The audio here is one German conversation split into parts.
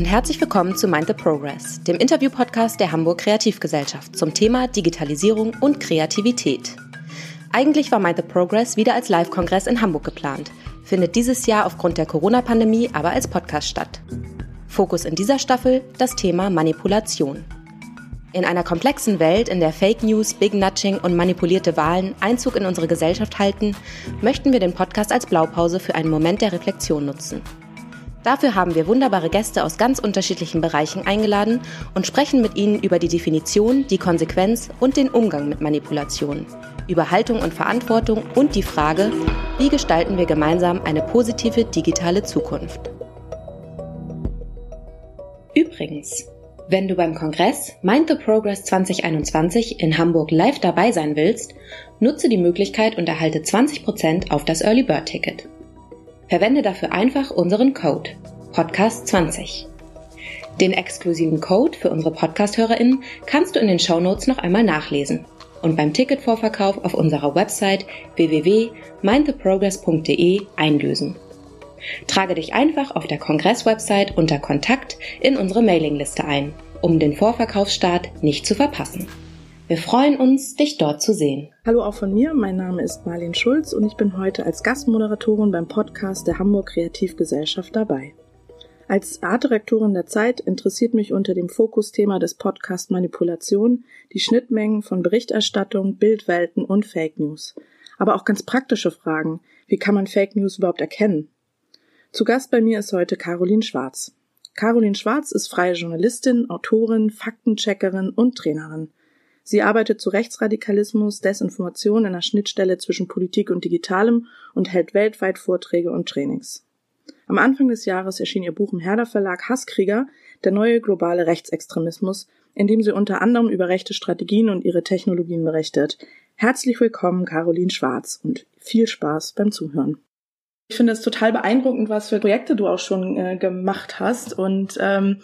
und herzlich willkommen zu Mind the Progress, dem Interview-Podcast der Hamburg Kreativgesellschaft zum Thema Digitalisierung und Kreativität. Eigentlich war Mind the Progress wieder als Live-Kongress in Hamburg geplant, findet dieses Jahr aufgrund der Corona-Pandemie aber als Podcast statt. Fokus in dieser Staffel das Thema Manipulation. In einer komplexen Welt, in der Fake News, Big Nudging und manipulierte Wahlen Einzug in unsere Gesellschaft halten, möchten wir den Podcast als Blaupause für einen Moment der Reflexion nutzen. Dafür haben wir wunderbare Gäste aus ganz unterschiedlichen Bereichen eingeladen und sprechen mit ihnen über die Definition, die Konsequenz und den Umgang mit Manipulation, über Haltung und Verantwortung und die Frage, wie gestalten wir gemeinsam eine positive digitale Zukunft. Übrigens, wenn du beim Kongress Mind the Progress 2021 in Hamburg live dabei sein willst, nutze die Möglichkeit und erhalte 20% auf das Early Bird Ticket. Verwende dafür einfach unseren Code Podcast20. Den exklusiven Code für unsere Podcast-HörerInnen kannst du in den Shownotes noch einmal nachlesen und beim Ticketvorverkauf auf unserer Website www.mindtheprogress.de einlösen. Trage dich einfach auf der Kongress-Website unter Kontakt in unsere Mailingliste ein, um den Vorverkaufsstart nicht zu verpassen. Wir freuen uns, dich dort zu sehen. Hallo auch von mir, mein Name ist Marlene Schulz und ich bin heute als Gastmoderatorin beim Podcast der Hamburg Kreativgesellschaft dabei. Als Artdirektorin der Zeit interessiert mich unter dem Fokusthema des Podcasts Manipulation die Schnittmengen von Berichterstattung, Bildwelten und Fake News. Aber auch ganz praktische Fragen. Wie kann man Fake News überhaupt erkennen? Zu Gast bei mir ist heute Caroline Schwarz. Caroline Schwarz ist freie Journalistin, Autorin, Faktencheckerin und Trainerin. Sie arbeitet zu Rechtsradikalismus, Desinformation in der Schnittstelle zwischen Politik und Digitalem und hält weltweit Vorträge und Trainings. Am Anfang des Jahres erschien ihr Buch im Herder Verlag Hasskrieger, der neue globale Rechtsextremismus, in dem sie unter anderem über rechte Strategien und ihre Technologien berichtet. Herzlich willkommen, Caroline Schwarz, und viel Spaß beim Zuhören. Ich finde es total beeindruckend, was für Projekte du auch schon äh, gemacht hast und ähm,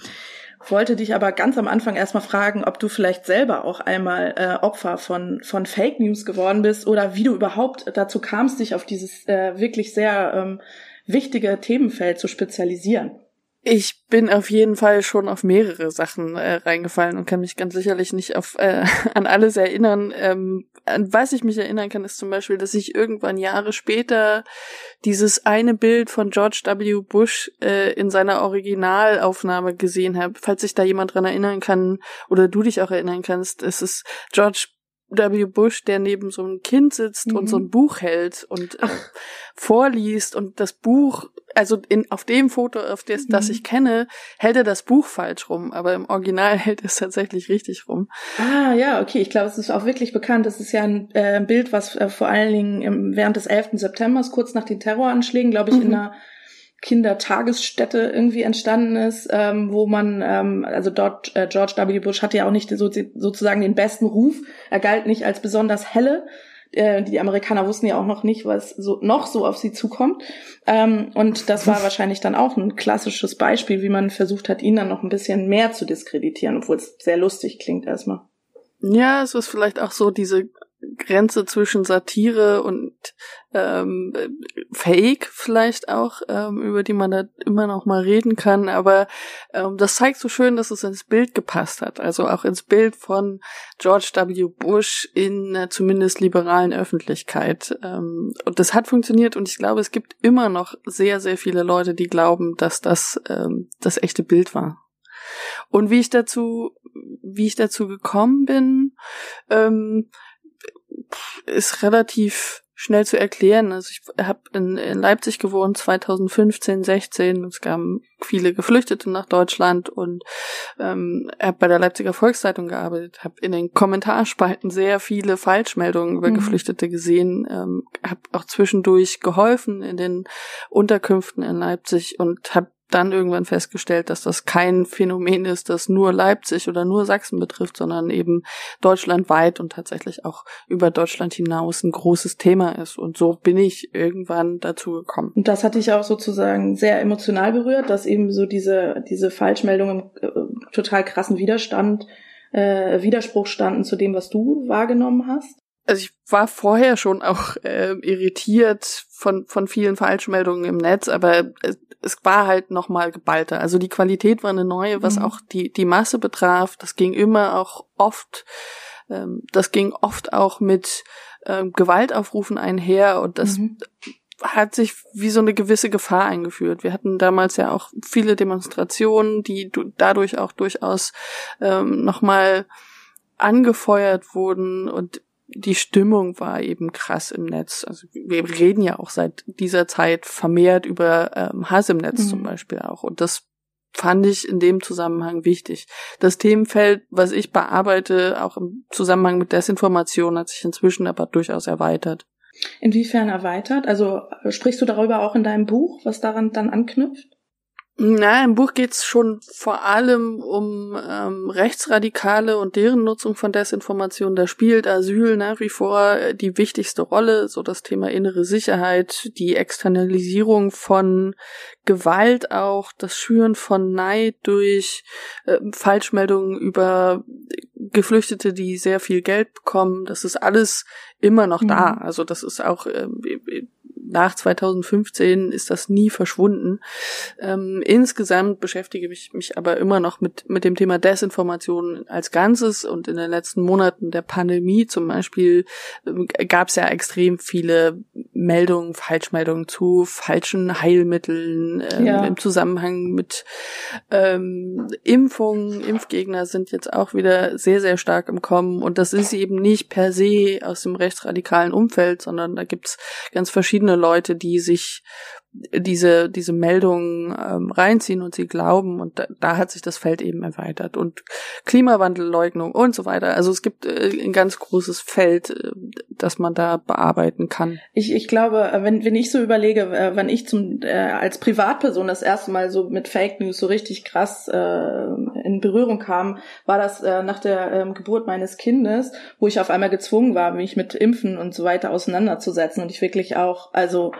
wollte dich aber ganz am Anfang erstmal fragen, ob du vielleicht selber auch einmal äh, Opfer von, von Fake News geworden bist oder wie du überhaupt dazu kamst, dich auf dieses äh, wirklich sehr ähm, wichtige Themenfeld zu spezialisieren. Ich bin auf jeden Fall schon auf mehrere Sachen äh, reingefallen und kann mich ganz sicherlich nicht auf äh, an alles erinnern. Ähm, an was ich mich erinnern kann, ist zum Beispiel, dass ich irgendwann Jahre später dieses eine Bild von George W. Bush äh, in seiner Originalaufnahme gesehen habe. Falls sich da jemand dran erinnern kann oder du dich auch erinnern kannst, es ist George W. Bush, der neben so einem Kind sitzt mhm. und so ein Buch hält und äh, vorliest und das Buch, also in, auf dem Foto, auf das, mhm. das ich kenne, hält er das Buch falsch rum, aber im Original hält er es tatsächlich richtig rum. Ah, ja, okay. Ich glaube, es ist auch wirklich bekannt. Das ist ja ein äh, Bild, was äh, vor allen Dingen im, während des 11. September, kurz nach den Terroranschlägen, glaube ich, mhm. in einer Kindertagesstätte irgendwie entstanden ist, ähm, wo man, ähm, also dort äh, George W. Bush hatte ja auch nicht so, sozusagen den besten Ruf. Er galt nicht als besonders helle. Äh, die Amerikaner wussten ja auch noch nicht, was so noch so auf sie zukommt. Ähm, und das war wahrscheinlich dann auch ein klassisches Beispiel, wie man versucht hat, ihn dann noch ein bisschen mehr zu diskreditieren, obwohl es sehr lustig klingt erstmal. Ja, es ist vielleicht auch so diese Grenze zwischen Satire und ähm, Fake vielleicht auch, ähm, über die man da immer noch mal reden kann. Aber ähm, das zeigt so schön, dass es ins Bild gepasst hat. Also auch ins Bild von George W. Bush in äh, zumindest liberalen Öffentlichkeit. Ähm, und das hat funktioniert und ich glaube, es gibt immer noch sehr, sehr viele Leute, die glauben, dass das ähm, das echte Bild war. Und wie ich dazu, wie ich dazu gekommen bin, ähm, ist relativ schnell zu erklären. Also ich habe in, in, Leipzig gewohnt 2015, 16. Es kamen viele Geflüchtete nach Deutschland und ähm, habe bei der Leipziger Volkszeitung gearbeitet, habe in den Kommentarspalten sehr viele Falschmeldungen über mhm. Geflüchtete gesehen, ähm, habe auch zwischendurch geholfen in den Unterkünften in Leipzig und habe dann irgendwann festgestellt, dass das kein Phänomen ist, das nur Leipzig oder nur Sachsen betrifft, sondern eben deutschlandweit und tatsächlich auch über Deutschland hinaus ein großes Thema ist. Und so bin ich irgendwann dazu gekommen. Und das hat dich auch sozusagen sehr emotional berührt, dass eben so diese, diese Falschmeldungen äh, total krassen Widerstand, äh, Widerspruch standen zu dem, was du wahrgenommen hast? Also ich war vorher schon auch äh, irritiert von von vielen Falschmeldungen im Netz, aber es, es war halt noch mal geballter. Also die Qualität war eine neue, was mhm. auch die die Masse betraf. Das ging immer auch oft, ähm, das ging oft auch mit ähm, Gewaltaufrufen einher und das mhm. hat sich wie so eine gewisse Gefahr eingeführt. Wir hatten damals ja auch viele Demonstrationen, die dadurch auch durchaus ähm, noch mal angefeuert wurden und die Stimmung war eben krass im Netz. Also wir reden ja auch seit dieser Zeit vermehrt über ähm, Hass im Netz mhm. zum Beispiel auch. Und das fand ich in dem Zusammenhang wichtig. Das Themenfeld, was ich bearbeite, auch im Zusammenhang mit Desinformation, hat sich inzwischen aber durchaus erweitert. Inwiefern erweitert? Also sprichst du darüber auch in deinem Buch, was daran dann anknüpft? Na, im Buch geht's schon vor allem um ähm, Rechtsradikale und deren Nutzung von Desinformation. Da spielt Asyl nach wie vor die wichtigste Rolle, so das Thema innere Sicherheit, die Externalisierung von Gewalt auch, das Schüren von Neid durch äh, Falschmeldungen über Geflüchtete, die sehr viel Geld bekommen. Das ist alles immer noch mhm. da. Also das ist auch äh, nach 2015 ist das nie verschwunden. Ähm, insgesamt beschäftige ich mich aber immer noch mit, mit dem Thema Desinformation als Ganzes und in den letzten Monaten der Pandemie zum Beispiel ähm, gab es ja extrem viele Meldungen, Falschmeldungen zu falschen Heilmitteln ähm, ja. im Zusammenhang mit ähm, Impfungen. Impfgegner sind jetzt auch wieder sehr, sehr stark im Kommen und das ist eben nicht per se aus dem rechtsradikalen Umfeld, sondern da gibt's ganz verschiedene Leute, die sich diese, diese Meldungen ähm, reinziehen und sie glauben und da, da hat sich das Feld eben erweitert und Klimawandelleugnung und so weiter. Also es gibt äh, ein ganz großes Feld, äh, das man da bearbeiten kann. Ich, ich glaube, äh, wenn, wenn ich so überlege, äh, wenn ich zum äh, als Privatperson das erste Mal so mit Fake News so richtig krass äh, in Berührung kam, war das äh, nach der äh, Geburt meines Kindes, wo ich auf einmal gezwungen war, mich mit Impfen und so weiter auseinanderzusetzen und ich wirklich auch, also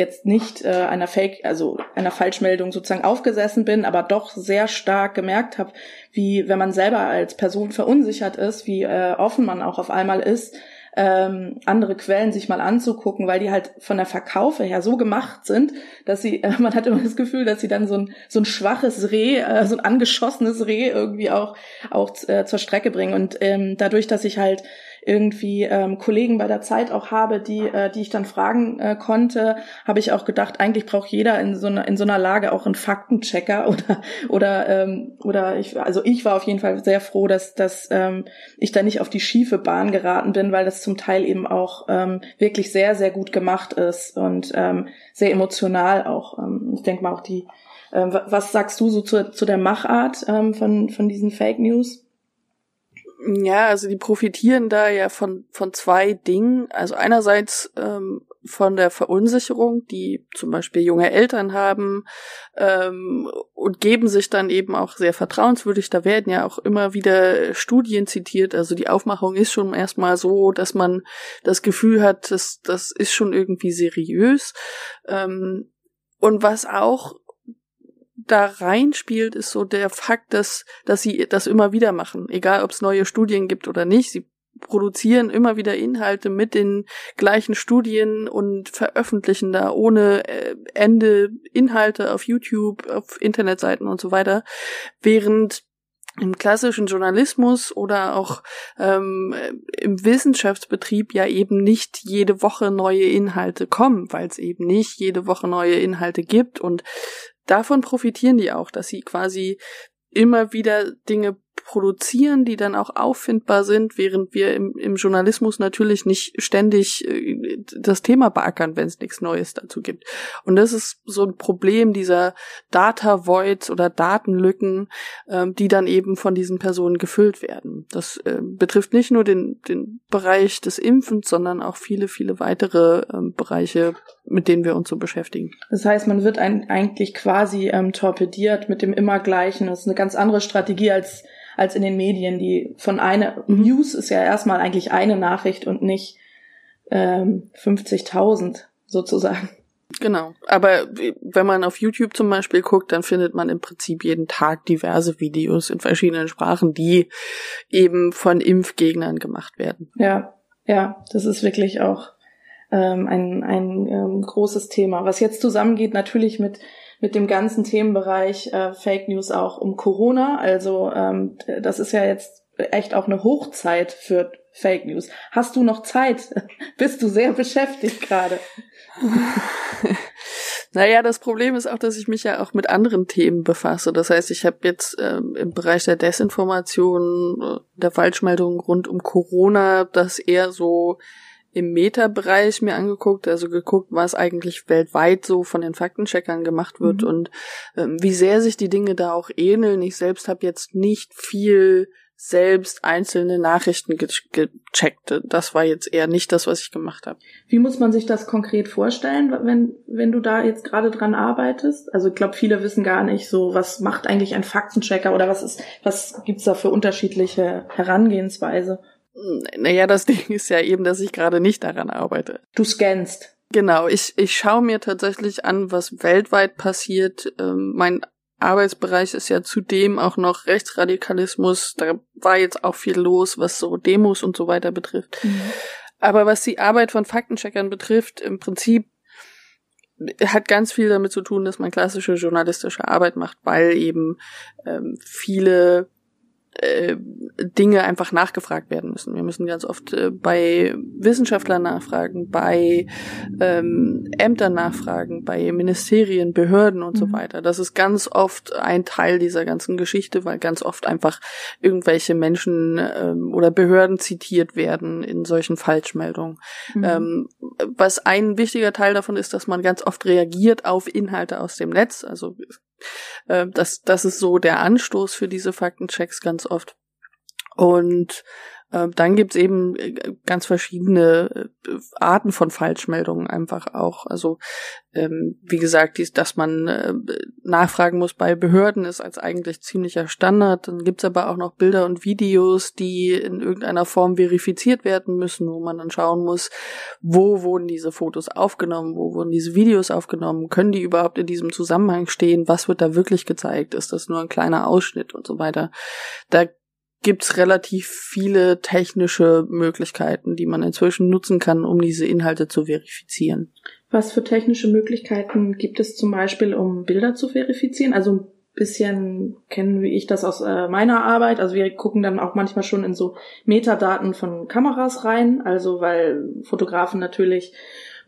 jetzt nicht äh, einer Fake, also einer Falschmeldung sozusagen aufgesessen bin, aber doch sehr stark gemerkt habe, wie, wenn man selber als Person verunsichert ist, wie äh, offen man auch auf einmal ist, ähm, andere Quellen sich mal anzugucken, weil die halt von der Verkaufe her so gemacht sind, dass sie, äh, man hat immer das Gefühl, dass sie dann so ein so ein schwaches Reh, äh, so ein angeschossenes Reh irgendwie auch auch äh, zur Strecke bringen. Und ähm, dadurch, dass ich halt irgendwie ähm, Kollegen bei der Zeit auch habe, die, äh, die ich dann fragen äh, konnte, habe ich auch gedacht, eigentlich braucht jeder in so einer in so einer Lage auch einen Faktenchecker oder oder ähm, oder ich also ich war auf jeden Fall sehr froh, dass dass ähm, ich da nicht auf die schiefe Bahn geraten bin, weil das zum Teil eben auch ähm, wirklich sehr sehr gut gemacht ist und ähm, sehr emotional auch. Ähm, ich denke mal auch die äh, was sagst du so zu, zu der Machart ähm, von, von diesen Fake News? Ja, also die profitieren da ja von, von zwei Dingen. Also einerseits ähm, von der Verunsicherung, die zum Beispiel junge Eltern haben ähm, und geben sich dann eben auch sehr vertrauenswürdig. Da werden ja auch immer wieder Studien zitiert. Also die Aufmachung ist schon erstmal so, dass man das Gefühl hat, dass das ist schon irgendwie seriös. Ähm, und was auch da reinspielt, ist so der Fakt, dass, dass sie das immer wieder machen. Egal, ob es neue Studien gibt oder nicht. Sie produzieren immer wieder Inhalte mit den gleichen Studien und veröffentlichen da ohne äh, Ende Inhalte auf YouTube, auf Internetseiten und so weiter. Während im klassischen Journalismus oder auch ähm, im Wissenschaftsbetrieb ja eben nicht jede Woche neue Inhalte kommen, weil es eben nicht jede Woche neue Inhalte gibt und davon profitieren die auch, dass sie quasi immer wieder Dinge produzieren, die dann auch auffindbar sind, während wir im, im Journalismus natürlich nicht ständig äh, das Thema beackern, wenn es nichts Neues dazu gibt. Und das ist so ein Problem dieser Data Voids oder Datenlücken, ähm, die dann eben von diesen Personen gefüllt werden. Das äh, betrifft nicht nur den, den Bereich des Impfens, sondern auch viele, viele weitere ähm, Bereiche, mit denen wir uns so beschäftigen. Das heißt, man wird ein, eigentlich quasi ähm, torpediert mit dem immer gleichen. Das ist eine ganz andere Strategie als als in den Medien, die von einer mhm. News ist ja erstmal eigentlich eine Nachricht und nicht ähm, 50.000 sozusagen. Genau. Aber wenn man auf YouTube zum Beispiel guckt, dann findet man im Prinzip jeden Tag diverse Videos in verschiedenen Sprachen, die eben von Impfgegnern gemacht werden. Ja, Ja, das ist wirklich auch ähm, ein, ein ähm, großes Thema, was jetzt zusammengeht natürlich mit mit dem ganzen Themenbereich äh, Fake News auch um Corona. Also ähm, das ist ja jetzt echt auch eine Hochzeit für Fake News. Hast du noch Zeit? Bist du sehr beschäftigt gerade? Naja, das Problem ist auch, dass ich mich ja auch mit anderen Themen befasse. Das heißt, ich habe jetzt ähm, im Bereich der Desinformation, äh, der Falschmeldungen rund um Corona das eher so im Meta-Bereich mir angeguckt, also geguckt, was eigentlich weltweit so von den Faktencheckern gemacht wird mhm. und ähm, wie sehr sich die Dinge da auch ähneln. Ich selbst habe jetzt nicht viel selbst einzelne Nachrichten ge gecheckt. Das war jetzt eher nicht das, was ich gemacht habe. Wie muss man sich das konkret vorstellen, wenn, wenn du da jetzt gerade dran arbeitest? Also ich glaube, viele wissen gar nicht so, was macht eigentlich ein Faktenchecker oder was ist, was gibt's da für unterschiedliche Herangehensweise? Naja, das Ding ist ja eben, dass ich gerade nicht daran arbeite. Du scannst. Genau, ich, ich schaue mir tatsächlich an, was weltweit passiert. Ähm, mein Arbeitsbereich ist ja zudem auch noch Rechtsradikalismus. Da war jetzt auch viel los, was so Demos und so weiter betrifft. Mhm. Aber was die Arbeit von Faktencheckern betrifft, im Prinzip hat ganz viel damit zu tun, dass man klassische journalistische Arbeit macht, weil eben ähm, viele äh, Dinge einfach nachgefragt werden müssen. Wir müssen ganz oft äh, bei Wissenschaftlern nachfragen, bei ähm, Ämtern nachfragen, bei Ministerien, Behörden und mhm. so weiter. Das ist ganz oft ein Teil dieser ganzen Geschichte, weil ganz oft einfach irgendwelche Menschen ähm, oder Behörden zitiert werden in solchen Falschmeldungen. Mhm. Ähm, was ein wichtiger Teil davon ist, dass man ganz oft reagiert auf Inhalte aus dem Netz. Also äh, das, das ist so der Anstoß für diese Faktenchecks ganz oft. Und dann gibt's eben äh, ganz verschiedene äh, Arten von Falschmeldungen einfach auch. Also ähm, wie gesagt, dass man äh, nachfragen muss bei Behörden, ist als eigentlich ziemlicher Standard. Dann gibt's aber auch noch Bilder und Videos, die in irgendeiner Form verifiziert werden müssen, wo man dann schauen muss, wo wurden diese Fotos aufgenommen, wo wurden diese Videos aufgenommen, können die überhaupt in diesem Zusammenhang stehen, was wird da wirklich gezeigt, ist das nur ein kleiner Ausschnitt und so weiter. Da gibt's relativ viele technische Möglichkeiten, die man inzwischen nutzen kann, um diese Inhalte zu verifizieren. Was für technische Möglichkeiten gibt es zum Beispiel, um Bilder zu verifizieren? Also ein bisschen kennen ich das aus äh, meiner Arbeit. Also wir gucken dann auch manchmal schon in so Metadaten von Kameras rein. Also weil Fotografen natürlich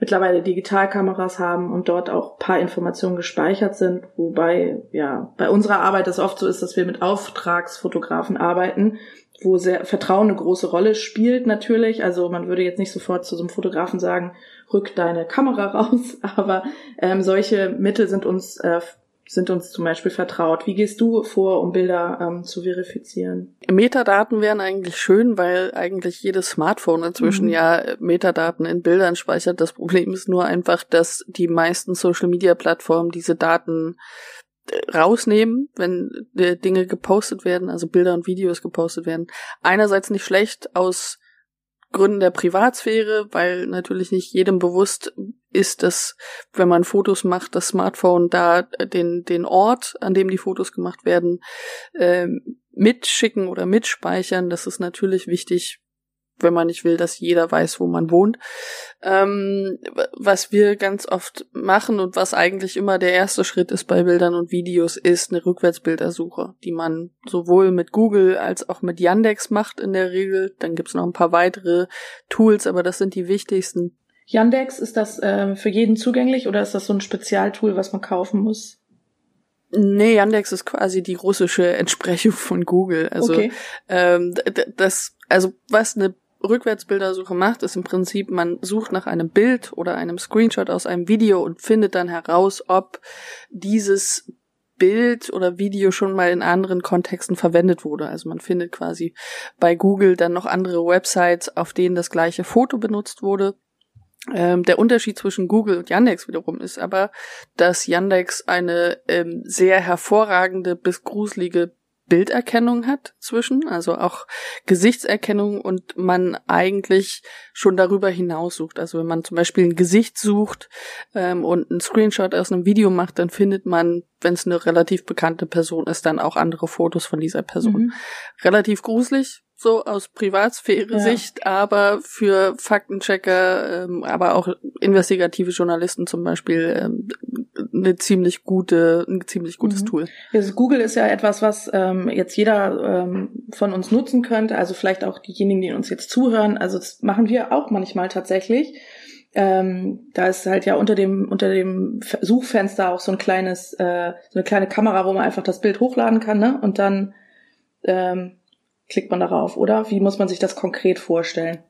mittlerweile Digitalkameras haben und dort auch paar Informationen gespeichert sind, wobei ja bei unserer Arbeit es oft so ist, dass wir mit Auftragsfotografen arbeiten, wo sehr Vertrauen eine große Rolle spielt natürlich. Also man würde jetzt nicht sofort zu so einem Fotografen sagen, rück deine Kamera raus, aber ähm, solche Mittel sind uns äh, sind uns zum Beispiel vertraut. Wie gehst du vor, um Bilder ähm, zu verifizieren? Metadaten wären eigentlich schön, weil eigentlich jedes Smartphone inzwischen mhm. ja Metadaten in Bildern speichert. Das Problem ist nur einfach, dass die meisten Social-Media-Plattformen diese Daten äh, rausnehmen, wenn Dinge gepostet werden, also Bilder und Videos gepostet werden. Einerseits nicht schlecht aus Gründen der Privatsphäre, weil natürlich nicht jedem bewusst ist, dass wenn man Fotos macht, das Smartphone da den, den Ort, an dem die Fotos gemacht werden, äh, mitschicken oder mitspeichern. Das ist natürlich wichtig, wenn man nicht will, dass jeder weiß, wo man wohnt. Ähm, was wir ganz oft machen und was eigentlich immer der erste Schritt ist bei Bildern und Videos, ist eine Rückwärtsbildersuche, die man sowohl mit Google als auch mit Yandex macht in der Regel. Dann gibt's noch ein paar weitere Tools, aber das sind die wichtigsten. Yandex, ist das äh, für jeden zugänglich oder ist das so ein Spezialtool, was man kaufen muss? Nee, Yandex ist quasi die russische Entsprechung von Google. Also okay. ähm, das, also was eine Rückwärtsbildersuche macht, ist im Prinzip, man sucht nach einem Bild oder einem Screenshot aus einem Video und findet dann heraus, ob dieses Bild oder Video schon mal in anderen Kontexten verwendet wurde. Also man findet quasi bei Google dann noch andere Websites, auf denen das gleiche Foto benutzt wurde. Ähm, der Unterschied zwischen Google und Yandex wiederum ist aber, dass Yandex eine ähm, sehr hervorragende bis gruselige Bilderkennung hat zwischen, also auch Gesichtserkennung und man eigentlich schon darüber hinaus sucht. Also wenn man zum Beispiel ein Gesicht sucht ähm, und einen Screenshot aus einem Video macht, dann findet man, wenn es eine relativ bekannte Person ist, dann auch andere Fotos von dieser Person. Mhm. Relativ gruselig, so aus Privatsphäre-Sicht, ja. aber für Faktenchecker, ähm, aber auch investigative Journalisten zum Beispiel ähm, eine ziemlich gute, ein ziemlich gutes mhm. Tool. Also Google ist ja etwas, was ähm, jetzt jeder ähm, von uns nutzen könnte, also vielleicht auch diejenigen, die uns jetzt zuhören. Also das machen wir auch manchmal tatsächlich. Ähm, da ist halt ja unter dem unter dem Suchfenster auch so ein kleines äh, so eine kleine Kamera, wo man einfach das Bild hochladen kann, ne? Und dann ähm, klickt man darauf, oder? Wie muss man sich das konkret vorstellen?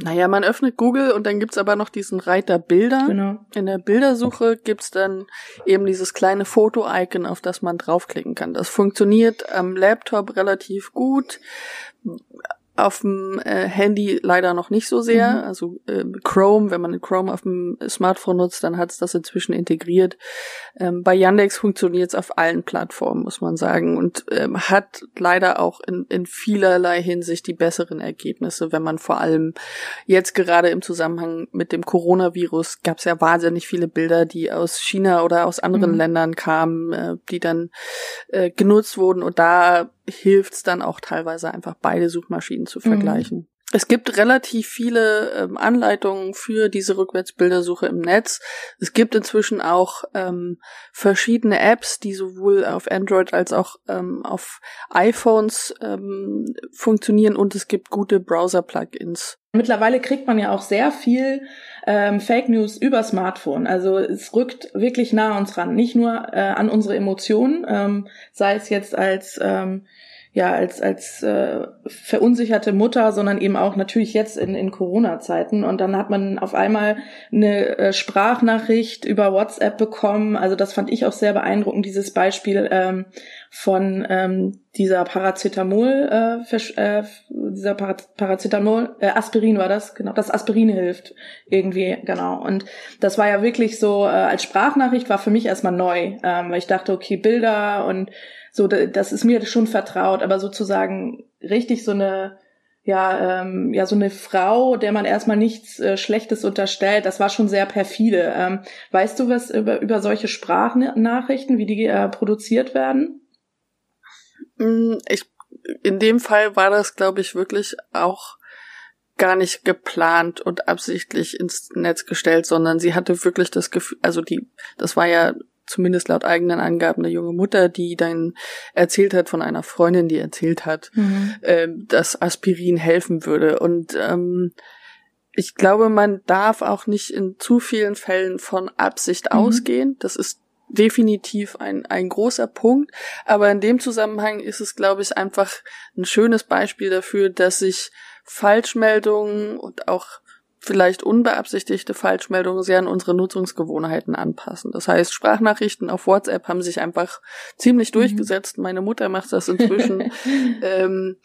Naja, man öffnet Google und dann gibt's aber noch diesen Reiter Bilder. Genau. In der Bildersuche gibt's dann eben dieses kleine Foto-Icon, auf das man draufklicken kann. Das funktioniert am Laptop relativ gut auf dem äh, Handy leider noch nicht so sehr. Mhm. Also äh, Chrome, wenn man Chrome auf dem Smartphone nutzt, dann hat es das inzwischen integriert. Ähm, bei Yandex funktioniert es auf allen Plattformen, muss man sagen, und ähm, hat leider auch in, in vielerlei Hinsicht die besseren Ergebnisse, wenn man vor allem jetzt gerade im Zusammenhang mit dem Coronavirus gab es ja wahnsinnig viele Bilder, die aus China oder aus anderen mhm. Ländern kamen, äh, die dann äh, genutzt wurden und da hilft es dann auch teilweise einfach beide Suchmaschinen zu vergleichen. Es gibt relativ viele ähm, Anleitungen für diese Rückwärtsbildersuche im Netz. Es gibt inzwischen auch ähm, verschiedene Apps, die sowohl auf Android als auch ähm, auf iPhones ähm, funktionieren und es gibt gute Browser-Plugins. Mittlerweile kriegt man ja auch sehr viel ähm, Fake News über Smartphone. Also es rückt wirklich nah uns ran, nicht nur äh, an unsere Emotionen, ähm, sei es jetzt als ähm, ja als als äh, verunsicherte Mutter, sondern eben auch natürlich jetzt in, in Corona-Zeiten. Und dann hat man auf einmal eine äh, Sprachnachricht über WhatsApp bekommen. Also das fand ich auch sehr beeindruckend, dieses Beispiel ähm, von ähm, dieser Paracetamol, äh, äh, dieser Paracetamol, äh, Aspirin war das, genau, das Aspirin hilft irgendwie, genau. Und das war ja wirklich so, äh, als Sprachnachricht war für mich erstmal neu, ähm, weil ich dachte, okay, Bilder und so, das ist mir schon vertraut, aber sozusagen richtig so eine, ja, ähm, ja, so eine Frau, der man erstmal nichts äh, Schlechtes unterstellt, das war schon sehr perfide. Ähm, weißt du was über, über solche Sprachnachrichten, wie die äh, produziert werden? Mm, ich, in dem Fall war das, glaube ich, wirklich auch gar nicht geplant und absichtlich ins Netz gestellt, sondern sie hatte wirklich das Gefühl, also die, das war ja zumindest laut eigenen Angaben eine junge Mutter, die dann erzählt hat von einer Freundin, die erzählt hat, mhm. äh, dass Aspirin helfen würde. Und ähm, ich glaube, man darf auch nicht in zu vielen Fällen von Absicht mhm. ausgehen. Das ist definitiv ein, ein großer Punkt. Aber in dem Zusammenhang ist es, glaube ich, einfach ein schönes Beispiel dafür, dass sich Falschmeldungen und auch vielleicht unbeabsichtigte Falschmeldungen sehr an unsere Nutzungsgewohnheiten anpassen. Das heißt, Sprachnachrichten auf WhatsApp haben sich einfach ziemlich mhm. durchgesetzt. Meine Mutter macht das inzwischen. ähm,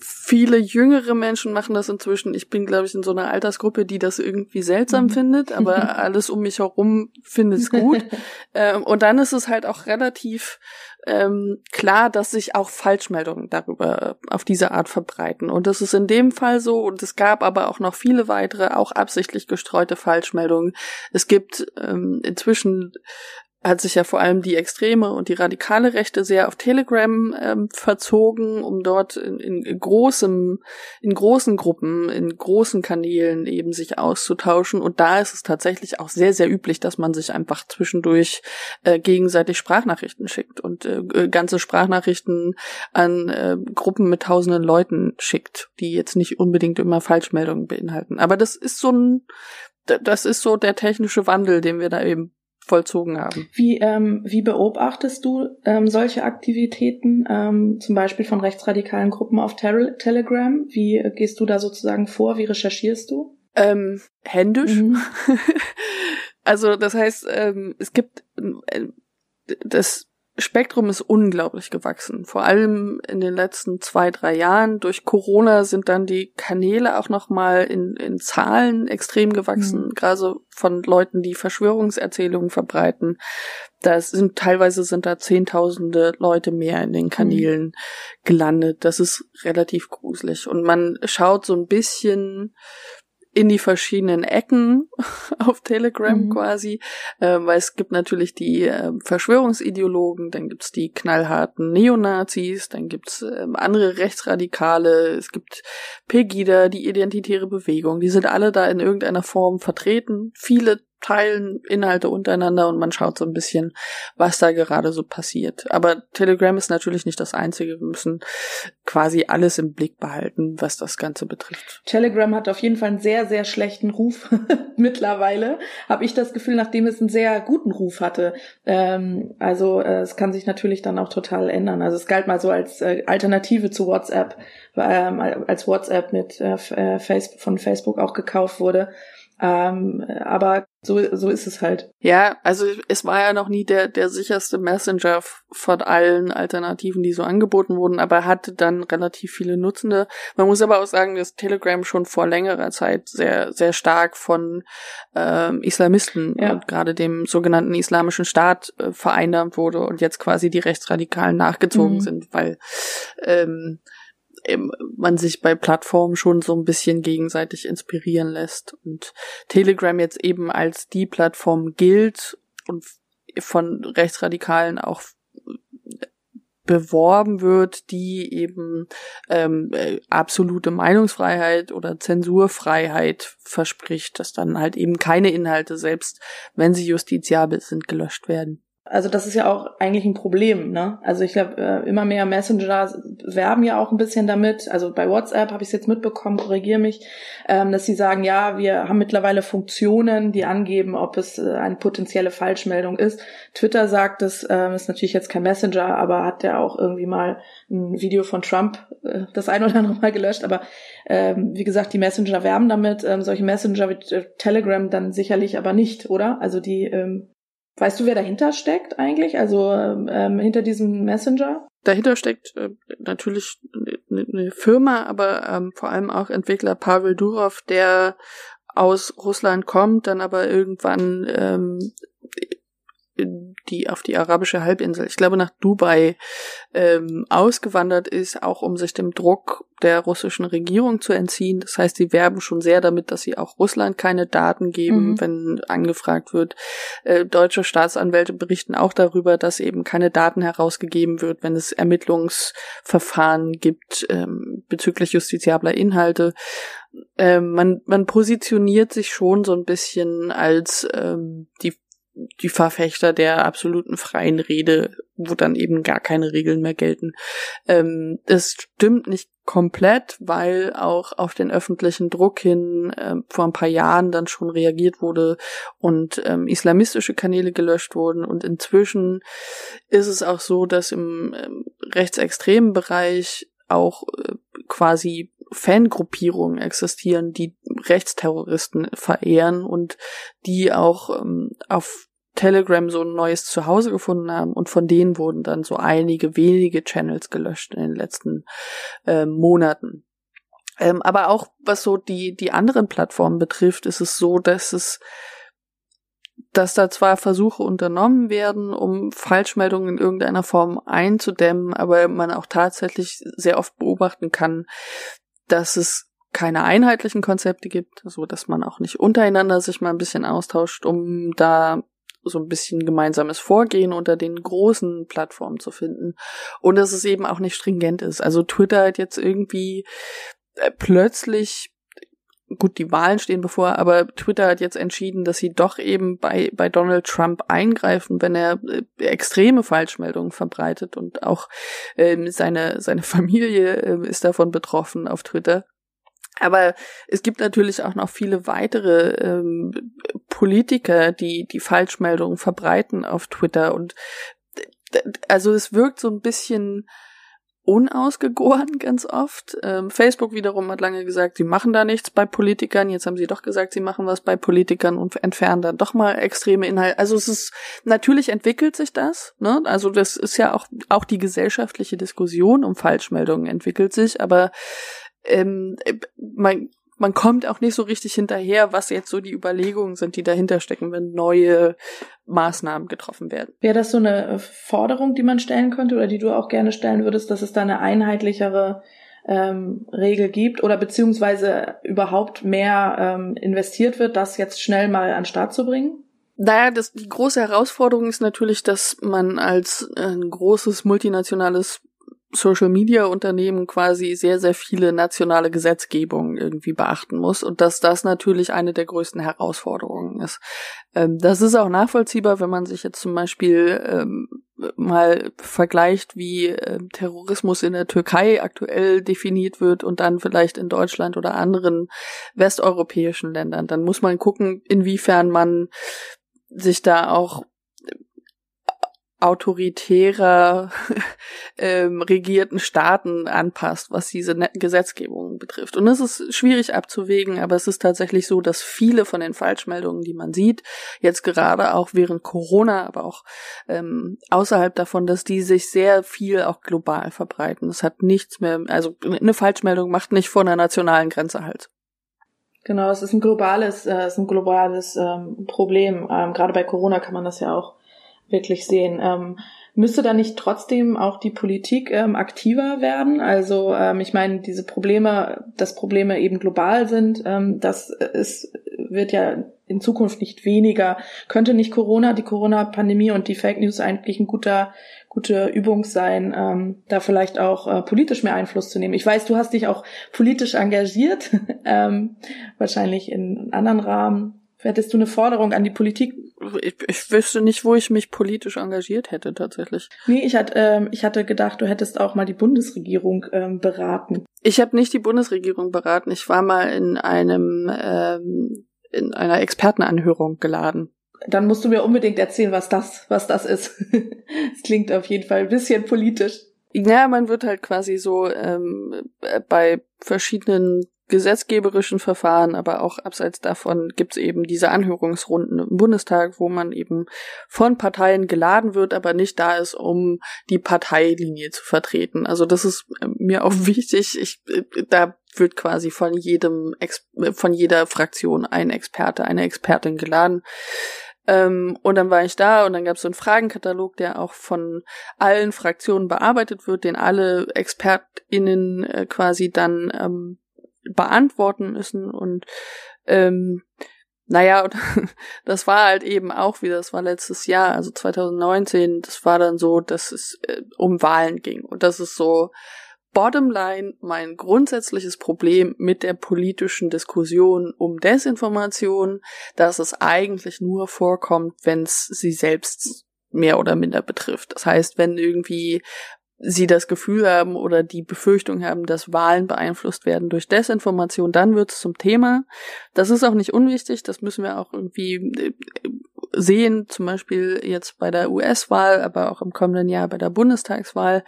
viele jüngere Menschen machen das inzwischen. Ich bin, glaube ich, in so einer Altersgruppe, die das irgendwie seltsam mhm. findet, aber alles um mich herum findet es gut. ähm, und dann ist es halt auch relativ ähm, klar, dass sich auch Falschmeldungen darüber auf diese Art verbreiten. Und das ist in dem Fall so. Und es gab aber auch noch viele weitere, auch absichtlich gestreute Falschmeldungen. Es gibt ähm, inzwischen hat sich ja vor allem die extreme und die radikale Rechte sehr auf Telegram ähm, verzogen, um dort in, in großem, in großen Gruppen, in großen Kanälen eben sich auszutauschen. Und da ist es tatsächlich auch sehr, sehr üblich, dass man sich einfach zwischendurch äh, gegenseitig Sprachnachrichten schickt und äh, ganze Sprachnachrichten an äh, Gruppen mit tausenden Leuten schickt, die jetzt nicht unbedingt immer Falschmeldungen beinhalten. Aber das ist so ein das ist so der technische Wandel, den wir da eben vollzogen haben. Wie, ähm, wie beobachtest du ähm, solche Aktivitäten, ähm, zum Beispiel von rechtsradikalen Gruppen auf Te Telegram? Wie gehst du da sozusagen vor? Wie recherchierst du? Ähm, händisch. Mhm. also das heißt, ähm, es gibt äh, das Spektrum ist unglaublich gewachsen. Vor allem in den letzten zwei, drei Jahren. Durch Corona sind dann die Kanäle auch nochmal in, in Zahlen extrem gewachsen. Mhm. Gerade von Leuten, die Verschwörungserzählungen verbreiten. Da sind teilweise sind da zehntausende Leute mehr in den mhm. Kanälen mhm. gelandet. Das ist relativ gruselig. Und man schaut so ein bisschen in die verschiedenen Ecken auf Telegram mhm. quasi, äh, weil es gibt natürlich die äh, Verschwörungsideologen, dann gibt's die knallharten Neonazis, dann gibt's äh, andere Rechtsradikale, es gibt Pegida, die identitäre Bewegung, die sind alle da in irgendeiner Form vertreten. Viele teilen Inhalte untereinander und man schaut so ein bisschen, was da gerade so passiert. Aber Telegram ist natürlich nicht das Einzige. Wir müssen quasi alles im Blick behalten, was das Ganze betrifft. Telegram hat auf jeden Fall einen sehr, sehr schlechten Ruf mittlerweile. Habe ich das Gefühl, nachdem es einen sehr guten Ruf hatte. Ähm, also äh, es kann sich natürlich dann auch total ändern. Also es galt mal so als äh, Alternative zu WhatsApp, ähm, als WhatsApp mit äh, äh Facebook, von Facebook auch gekauft wurde. Ähm, aber so, so ist es halt. Ja, also es war ja noch nie der, der sicherste Messenger von allen Alternativen, die so angeboten wurden, aber er hatte dann relativ viele Nutzende. Man muss aber auch sagen, dass Telegram schon vor längerer Zeit sehr, sehr stark von ähm, Islamisten ja. und gerade dem sogenannten Islamischen Staat äh, vereinnahmt wurde und jetzt quasi die Rechtsradikalen nachgezogen mhm. sind, weil ähm, man sich bei Plattformen schon so ein bisschen gegenseitig inspirieren lässt und Telegram jetzt eben als die Plattform gilt und von Rechtsradikalen auch beworben wird, die eben ähm, absolute Meinungsfreiheit oder Zensurfreiheit verspricht, dass dann halt eben keine Inhalte, selbst wenn sie justiziabel sind, gelöscht werden. Also das ist ja auch eigentlich ein Problem, ne? Also ich glaube, äh, immer mehr Messenger werben ja auch ein bisschen damit. Also bei WhatsApp habe ich es jetzt mitbekommen, korrigiere mich, ähm, dass sie sagen, ja, wir haben mittlerweile Funktionen, die angeben, ob es äh, eine potenzielle Falschmeldung ist. Twitter sagt, das ähm, ist natürlich jetzt kein Messenger, aber hat ja auch irgendwie mal ein Video von Trump äh, das ein oder andere Mal gelöscht. Aber ähm, wie gesagt, die Messenger werben damit. Solche Messenger wie Telegram dann sicherlich aber nicht, oder? Also die Weißt du, wer dahinter steckt eigentlich? Also ähm, hinter diesem Messenger? Dahinter steckt äh, natürlich eine ne Firma, aber ähm, vor allem auch Entwickler Pavel Durov, der aus Russland kommt, dann aber irgendwann ähm, die auf die arabische Halbinsel, ich glaube nach Dubai, ähm, ausgewandert ist, auch um sich dem Druck der russischen Regierung zu entziehen. Das heißt, sie werben schon sehr damit, dass sie auch Russland keine Daten geben, mhm. wenn angefragt wird. Äh, deutsche Staatsanwälte berichten auch darüber, dass eben keine Daten herausgegeben wird, wenn es Ermittlungsverfahren gibt ähm, bezüglich justiziabler Inhalte. Ähm, man, man positioniert sich schon so ein bisschen als ähm, die die Verfechter der absoluten freien Rede, wo dann eben gar keine Regeln mehr gelten. Ähm, das stimmt nicht komplett, weil auch auf den öffentlichen Druck hin äh, vor ein paar Jahren dann schon reagiert wurde und ähm, islamistische Kanäle gelöscht wurden. Und inzwischen ist es auch so, dass im ähm, rechtsextremen Bereich auch äh, quasi Fangruppierungen existieren, die Rechtsterroristen verehren und die auch ähm, auf Telegram so ein neues Zuhause gefunden haben und von denen wurden dann so einige wenige Channels gelöscht in den letzten äh, Monaten. Ähm, aber auch was so die die anderen Plattformen betrifft, ist es so, dass es dass da zwar Versuche unternommen werden, um Falschmeldungen in irgendeiner Form einzudämmen, aber man auch tatsächlich sehr oft beobachten kann, dass es keine einheitlichen Konzepte gibt, so dass man auch nicht untereinander sich mal ein bisschen austauscht, um da so ein bisschen gemeinsames Vorgehen unter den großen Plattformen zu finden. Und dass es eben auch nicht stringent ist. Also Twitter hat jetzt irgendwie äh, plötzlich gut, die Wahlen stehen bevor, aber Twitter hat jetzt entschieden, dass sie doch eben bei, bei Donald Trump eingreifen, wenn er äh, extreme Falschmeldungen verbreitet und auch ähm, seine, seine Familie äh, ist davon betroffen auf Twitter. Aber es gibt natürlich auch noch viele weitere ähm, Politiker, die die Falschmeldungen verbreiten auf Twitter und also es wirkt so ein bisschen unausgegoren ganz oft. Ähm, Facebook wiederum hat lange gesagt, sie machen da nichts bei Politikern. Jetzt haben sie doch gesagt, sie machen was bei Politikern und entfernen dann doch mal extreme Inhalte. Also es ist natürlich entwickelt sich das. Ne? Also das ist ja auch auch die gesellschaftliche Diskussion um Falschmeldungen entwickelt sich, aber ähm, man man kommt auch nicht so richtig hinterher, was jetzt so die Überlegungen sind, die dahinter stecken, wenn neue Maßnahmen getroffen werden. Wäre das so eine äh, Forderung, die man stellen könnte oder die du auch gerne stellen würdest, dass es da eine einheitlichere ähm, Regel gibt oder beziehungsweise überhaupt mehr ähm, investiert wird, das jetzt schnell mal an Start zu bringen? Naja, das, die große Herausforderung ist natürlich, dass man als ein großes multinationales Social Media Unternehmen quasi sehr, sehr viele nationale Gesetzgebungen irgendwie beachten muss und dass das natürlich eine der größten Herausforderungen ist. Ähm, das ist auch nachvollziehbar, wenn man sich jetzt zum Beispiel ähm, mal vergleicht, wie äh, Terrorismus in der Türkei aktuell definiert wird und dann vielleicht in Deutschland oder anderen westeuropäischen Ländern. Dann muss man gucken, inwiefern man sich da auch autoritärer ähm, regierten Staaten anpasst, was diese Net Gesetzgebung betrifft. Und es ist schwierig abzuwägen, aber es ist tatsächlich so, dass viele von den Falschmeldungen, die man sieht, jetzt gerade auch während Corona, aber auch ähm, außerhalb davon, dass die sich sehr viel auch global verbreiten. Es hat nichts mehr, also eine Falschmeldung macht nicht vor einer nationalen Grenze halt. Genau, es ist ein globales, äh, es ist ein globales ähm, Problem. Ähm, gerade bei Corona kann man das ja auch wirklich sehen. Ähm, müsste da nicht trotzdem auch die Politik ähm, aktiver werden? Also ähm, ich meine, diese Probleme, dass Probleme eben global sind, ähm, das ist, wird ja in Zukunft nicht weniger. Könnte nicht Corona, die Corona-Pandemie und die Fake News eigentlich ein guter gute Übung sein, ähm, da vielleicht auch äh, politisch mehr Einfluss zu nehmen. Ich weiß, du hast dich auch politisch engagiert, ähm, wahrscheinlich in anderen Rahmen. Hättest du eine Forderung an die Politik? Ich, ich wüsste nicht, wo ich mich politisch engagiert hätte, tatsächlich. Nee, ich, hatte, ähm, ich hatte gedacht, du hättest auch mal die Bundesregierung ähm, beraten. Ich habe nicht die Bundesregierung beraten. Ich war mal in einem ähm, in einer Expertenanhörung geladen. Dann musst du mir unbedingt erzählen, was das, was das ist. Es klingt auf jeden Fall ein bisschen politisch. Ja, man wird halt quasi so ähm, bei verschiedenen gesetzgeberischen Verfahren, aber auch abseits davon gibt's eben diese Anhörungsrunden im Bundestag, wo man eben von Parteien geladen wird, aber nicht da ist, um die Parteilinie zu vertreten. Also das ist äh, mir auch wichtig. Ich, äh, da wird quasi von jedem, äh, von jeder Fraktion ein Experte, eine Expertin geladen. Ähm, und dann war ich da und dann gab es so einen Fragenkatalog, der auch von allen Fraktionen bearbeitet wird, den alle ExpertInnen quasi dann ähm, beantworten müssen und ähm, naja, das war halt eben auch wieder, das war letztes Jahr, also 2019, das war dann so, dass es äh, um Wahlen ging. Und das ist so, bottom line, mein grundsätzliches Problem mit der politischen Diskussion um Desinformation, dass es eigentlich nur vorkommt, wenn es sie selbst mehr oder minder betrifft. Das heißt, wenn irgendwie sie das Gefühl haben oder die Befürchtung haben, dass Wahlen beeinflusst werden durch Desinformation, dann wird es zum Thema. Das ist auch nicht unwichtig, das müssen wir auch irgendwie äh, sehen, zum Beispiel jetzt bei der US-Wahl, aber auch im kommenden Jahr bei der Bundestagswahl,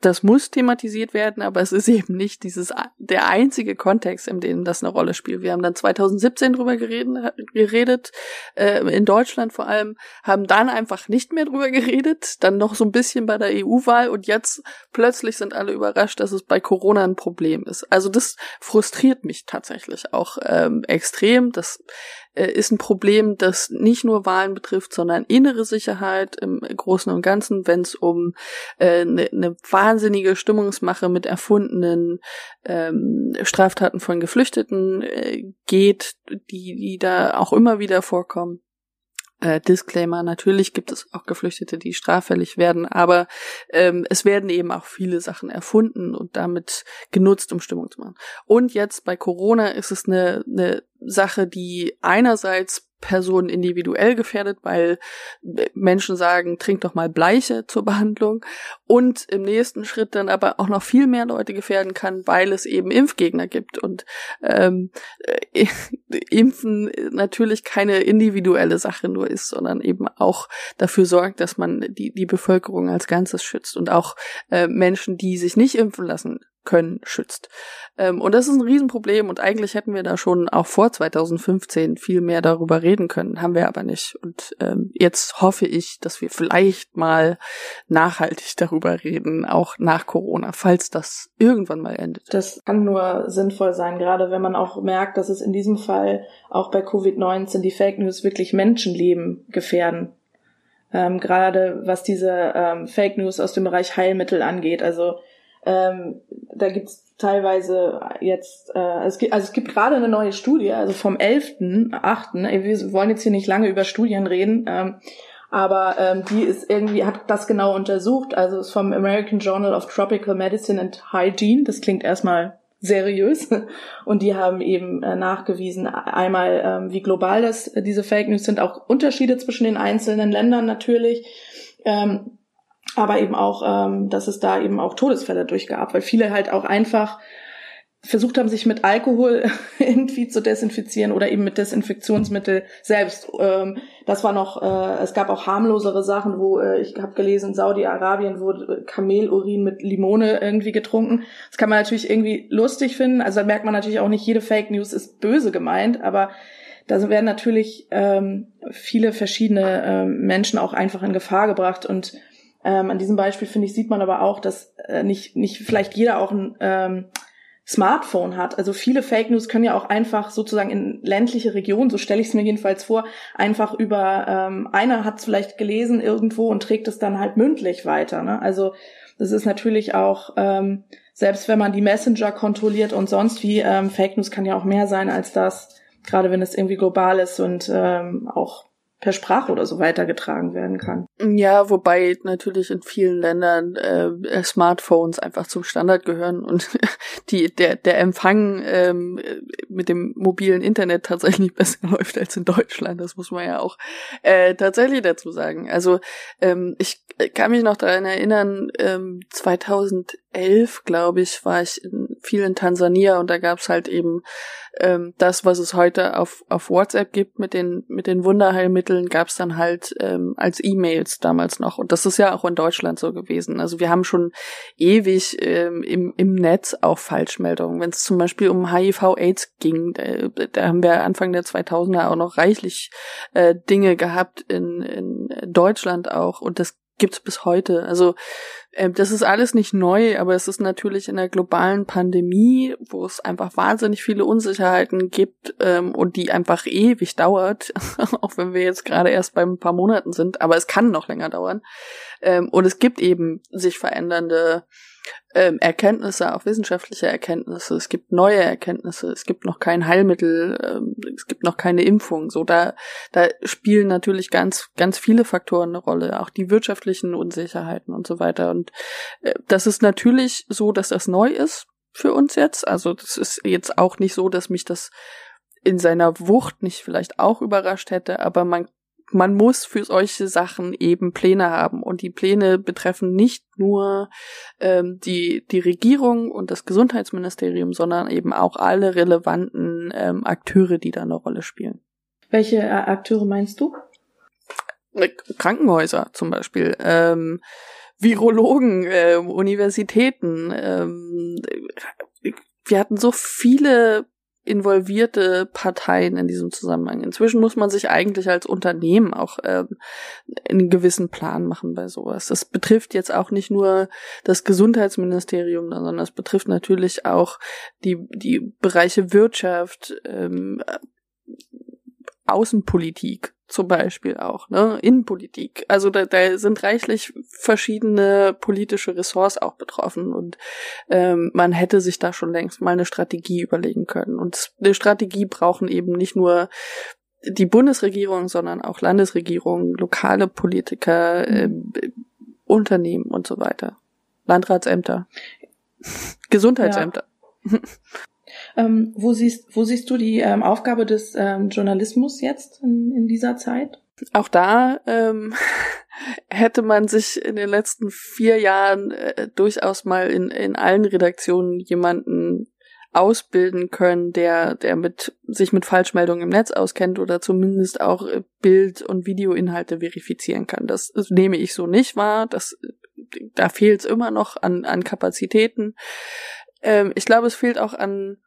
das muss thematisiert werden, aber es ist eben nicht dieses der einzige Kontext, in dem das eine Rolle spielt. Wir haben dann 2017 drüber geredet, geredet äh, in Deutschland vor allem, haben dann einfach nicht mehr drüber geredet, dann noch so ein bisschen bei der EU-Wahl und jetzt plötzlich sind alle überrascht, dass es bei Corona ein Problem ist. Also das frustriert mich tatsächlich auch ähm, extrem. Das ist ein Problem, das nicht nur Wahlen betrifft, sondern innere Sicherheit im Großen und Ganzen, wenn es um eine äh, ne, ne wahnsinnige Stimmungsmache mit erfundenen ähm, Straftaten von Geflüchteten äh, geht, die, die da auch immer wieder vorkommen. Äh, Disclaimer, natürlich gibt es auch Geflüchtete, die straffällig werden, aber ähm, es werden eben auch viele Sachen erfunden und damit genutzt, um Stimmung zu machen. Und jetzt bei Corona ist es eine, eine Sache, die einerseits Personen individuell gefährdet, weil Menschen sagen, trink doch mal Bleiche zur Behandlung und im nächsten Schritt dann aber auch noch viel mehr Leute gefährden kann, weil es eben Impfgegner gibt. Und ähm, Impfen natürlich keine individuelle Sache nur ist, sondern eben auch dafür sorgt, dass man die, die Bevölkerung als Ganzes schützt und auch äh, Menschen, die sich nicht impfen lassen, können, schützt. Ähm, und das ist ein Riesenproblem und eigentlich hätten wir da schon auch vor 2015 viel mehr darüber reden können, haben wir aber nicht. Und ähm, jetzt hoffe ich, dass wir vielleicht mal nachhaltig darüber reden, auch nach Corona, falls das irgendwann mal endet. Das kann nur sinnvoll sein, gerade wenn man auch merkt, dass es in diesem Fall auch bei Covid-19 die Fake News wirklich Menschenleben gefährden. Ähm, gerade was diese ähm, Fake News aus dem Bereich Heilmittel angeht. Also ähm, da gibt's teilweise jetzt, äh, es gibt, also es gibt gerade eine neue Studie, also vom 11.8., wir wollen jetzt hier nicht lange über Studien reden, ähm, aber ähm, die ist irgendwie, hat das genau untersucht, also ist vom American Journal of Tropical Medicine and Hygiene, das klingt erstmal seriös. Und die haben eben äh, nachgewiesen einmal ähm, wie global das äh, diese Fake News sind. Auch Unterschiede zwischen den einzelnen Ländern natürlich. Ähm, aber eben auch, ähm, dass es da eben auch Todesfälle durchgab, weil viele halt auch einfach versucht haben, sich mit Alkohol irgendwie zu desinfizieren oder eben mit Desinfektionsmittel selbst. Ähm, das war noch, äh, es gab auch harmlosere Sachen, wo äh, ich habe gelesen, Saudi-Arabien wurde Kamelurin mit Limone irgendwie getrunken. Das kann man natürlich irgendwie lustig finden. Also da merkt man natürlich auch nicht, jede Fake News ist böse gemeint, aber da werden natürlich ähm, viele verschiedene ähm, Menschen auch einfach in Gefahr gebracht und ähm, an diesem Beispiel finde ich sieht man aber auch, dass äh, nicht nicht vielleicht jeder auch ein ähm, Smartphone hat. Also viele Fake News können ja auch einfach sozusagen in ländliche Regionen, so stelle ich es mir jedenfalls vor, einfach über ähm, einer hat es vielleicht gelesen irgendwo und trägt es dann halt mündlich weiter. Ne? Also das ist natürlich auch ähm, selbst wenn man die Messenger kontrolliert und sonst wie ähm, Fake News kann ja auch mehr sein als das, gerade wenn es irgendwie global ist und ähm, auch per Sprache oder so weitergetragen werden kann. Ja, wobei natürlich in vielen Ländern äh, Smartphones einfach zum Standard gehören und die der der Empfang ähm, mit dem mobilen Internet tatsächlich besser läuft als in Deutschland. Das muss man ja auch äh, tatsächlich dazu sagen. Also ähm, ich kann mich noch daran erinnern, ähm, 2011 glaube ich war ich in, viel in Tansania und da gab's halt eben ähm, das, was es heute auf, auf WhatsApp gibt mit den, mit den Wunderheilmitteln, gab es dann halt ähm, als E-Mails damals noch. Und das ist ja auch in Deutschland so gewesen. Also wir haben schon ewig ähm, im, im Netz auch Falschmeldungen. Wenn es zum Beispiel um HIV-Aids ging, da, da haben wir Anfang der 2000er auch noch reichlich äh, Dinge gehabt in, in Deutschland auch. Und das gibt's bis heute. Also äh, das ist alles nicht neu, aber es ist natürlich in der globalen Pandemie, wo es einfach wahnsinnig viele Unsicherheiten gibt ähm, und die einfach ewig dauert, auch wenn wir jetzt gerade erst bei ein paar Monaten sind, aber es kann noch länger dauern. Ähm, und es gibt eben sich verändernde ähm, Erkenntnisse, auch wissenschaftliche Erkenntnisse. Es gibt neue Erkenntnisse. Es gibt noch kein Heilmittel. Ähm, es gibt noch keine Impfung. So da, da spielen natürlich ganz, ganz viele Faktoren eine Rolle. Auch die wirtschaftlichen Unsicherheiten und so weiter. Und äh, das ist natürlich so, dass das neu ist für uns jetzt. Also das ist jetzt auch nicht so, dass mich das in seiner Wucht nicht vielleicht auch überrascht hätte, aber man man muss für solche Sachen eben Pläne haben. Und die Pläne betreffen nicht nur ähm, die, die Regierung und das Gesundheitsministerium, sondern eben auch alle relevanten ähm, Akteure, die da eine Rolle spielen. Welche äh, Akteure meinst du? Äh, Krankenhäuser zum Beispiel. Ähm, Virologen, äh, Universitäten. Ähm, wir hatten so viele involvierte Parteien in diesem Zusammenhang. Inzwischen muss man sich eigentlich als Unternehmen auch ähm, einen gewissen Plan machen bei sowas. Das betrifft jetzt auch nicht nur das Gesundheitsministerium, sondern das betrifft natürlich auch die, die Bereiche Wirtschaft, ähm, Außenpolitik zum Beispiel auch, ne, Innenpolitik. Also da, da sind reichlich verschiedene politische Ressorts auch betroffen und ähm, man hätte sich da schon längst mal eine Strategie überlegen können. Und eine Strategie brauchen eben nicht nur die Bundesregierung, sondern auch Landesregierungen, lokale Politiker, äh, Unternehmen und so weiter. Landratsämter, Gesundheitsämter. Ja. Ähm, wo, siehst, wo siehst du die ähm, Aufgabe des ähm, Journalismus jetzt in, in dieser Zeit? Auch da ähm, hätte man sich in den letzten vier Jahren äh, durchaus mal in, in allen Redaktionen jemanden ausbilden können, der, der mit, sich mit Falschmeldungen im Netz auskennt oder zumindest auch äh, Bild- und Videoinhalte verifizieren kann. Das, das nehme ich so nicht wahr. Das, da fehlt es immer noch an, an Kapazitäten. Ähm, ich glaube, es fehlt auch an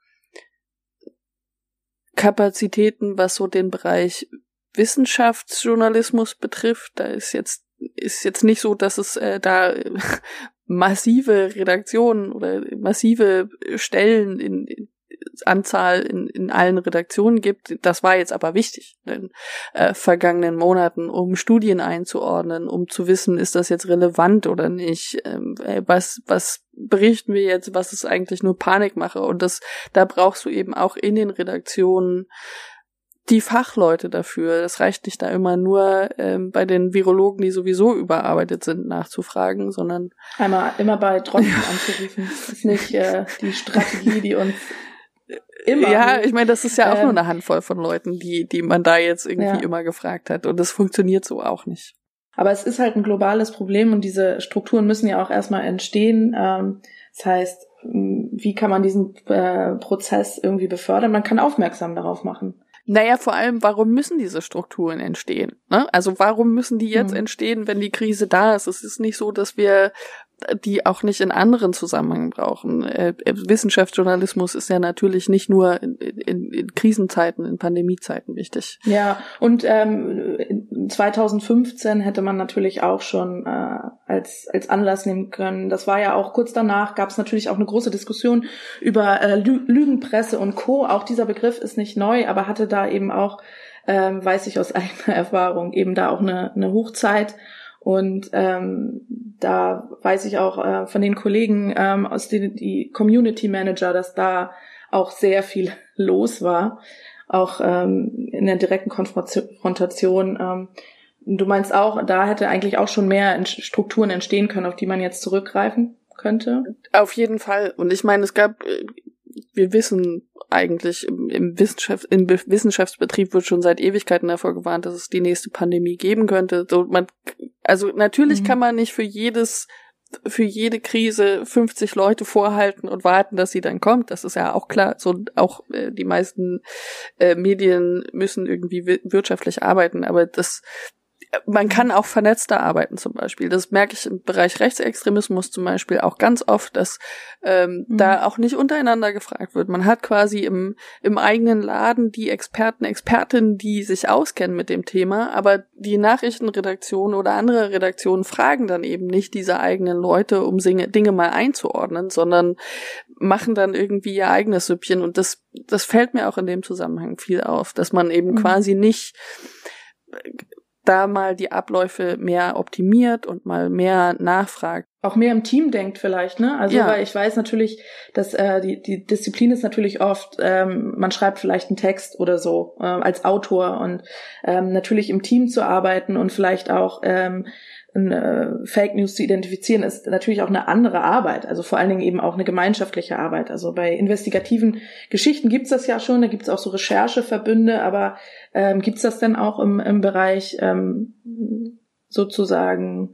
Kapazitäten, was so den Bereich Wissenschaftsjournalismus betrifft. Da ist jetzt ist jetzt nicht so, dass es äh, da massive Redaktionen oder massive Stellen in, in Anzahl in, in allen Redaktionen gibt. Das war jetzt aber wichtig in den äh, vergangenen Monaten, um Studien einzuordnen, um zu wissen, ist das jetzt relevant oder nicht? Ähm, äh, was, was berichten wir jetzt, was ist eigentlich nur Panikmache? Und das, da brauchst du eben auch in den Redaktionen die Fachleute dafür. Das reicht nicht da immer nur ähm, bei den Virologen, die sowieso überarbeitet sind, nachzufragen, sondern einmal immer bei Tropfen anzurufen. Das ist nicht äh, die Strategie, die uns immer. Ja, ich meine, das ist ja auch ähm, nur eine Handvoll von Leuten, die die man da jetzt irgendwie ja. immer gefragt hat, und das funktioniert so auch nicht. Aber es ist halt ein globales Problem und diese Strukturen müssen ja auch erstmal entstehen. Ähm, das heißt, wie kann man diesen äh, Prozess irgendwie befördern? Man kann aufmerksam darauf machen. Naja, vor allem, warum müssen diese Strukturen entstehen? Ne? Also warum müssen die jetzt mhm. entstehen, wenn die Krise da ist? Es ist nicht so, dass wir die auch nicht in anderen Zusammenhängen brauchen. Äh, äh, Wissenschaftsjournalismus ist ja natürlich nicht nur in, in, in Krisenzeiten, in Pandemiezeiten wichtig. Ja, und ähm, 2015 hätte man natürlich auch schon äh, als, als Anlass nehmen können. Das war ja auch kurz danach, gab es natürlich auch eine große Diskussion über äh, Lü Lügenpresse und Co. Auch dieser Begriff ist nicht neu, aber hatte da eben auch, ähm, weiß ich aus eigener Erfahrung, eben da auch eine, eine Hochzeit. Und ähm, da weiß ich auch äh, von den Kollegen ähm, aus den die Community Manager, dass da auch sehr viel los war, auch ähm, in der direkten Konfrontation. Ähm, du meinst auch, da hätte eigentlich auch schon mehr Strukturen entstehen können, auf die man jetzt zurückgreifen könnte? Auf jeden Fall. Und ich meine, es gab, äh, wir wissen eigentlich im, im, Wissenschaft, im Wissenschaftsbetrieb wird schon seit Ewigkeiten davor gewarnt, dass es die nächste Pandemie geben könnte. So, man, also natürlich mhm. kann man nicht für jedes für jede Krise 50 Leute vorhalten und warten, dass sie dann kommt. Das ist ja auch klar. So auch äh, die meisten äh, Medien müssen irgendwie wirtschaftlich arbeiten, aber das man kann auch vernetzter arbeiten zum Beispiel. Das merke ich im Bereich Rechtsextremismus zum Beispiel auch ganz oft, dass ähm, mhm. da auch nicht untereinander gefragt wird. Man hat quasi im, im eigenen Laden die Experten, Expertinnen, die sich auskennen mit dem Thema, aber die Nachrichtenredaktion oder andere Redaktionen fragen dann eben nicht diese eigenen Leute, um Dinge mal einzuordnen, sondern machen dann irgendwie ihr eigenes Süppchen und das, das fällt mir auch in dem Zusammenhang viel auf, dass man eben mhm. quasi nicht da mal die Abläufe mehr optimiert und mal mehr nachfragt. Auch mehr im Team denkt vielleicht, ne? Also ja. weil ich weiß natürlich, dass äh, die, die Disziplin ist natürlich oft, ähm, man schreibt vielleicht einen Text oder so äh, als Autor und ähm, natürlich im Team zu arbeiten und vielleicht auch ähm, äh, Fake News zu identifizieren, ist natürlich auch eine andere Arbeit, also vor allen Dingen eben auch eine gemeinschaftliche Arbeit. Also bei investigativen Geschichten gibt's das ja schon, da gibt's auch so Rechercheverbünde, aber ähm, gibt's das denn auch im, im Bereich ähm, sozusagen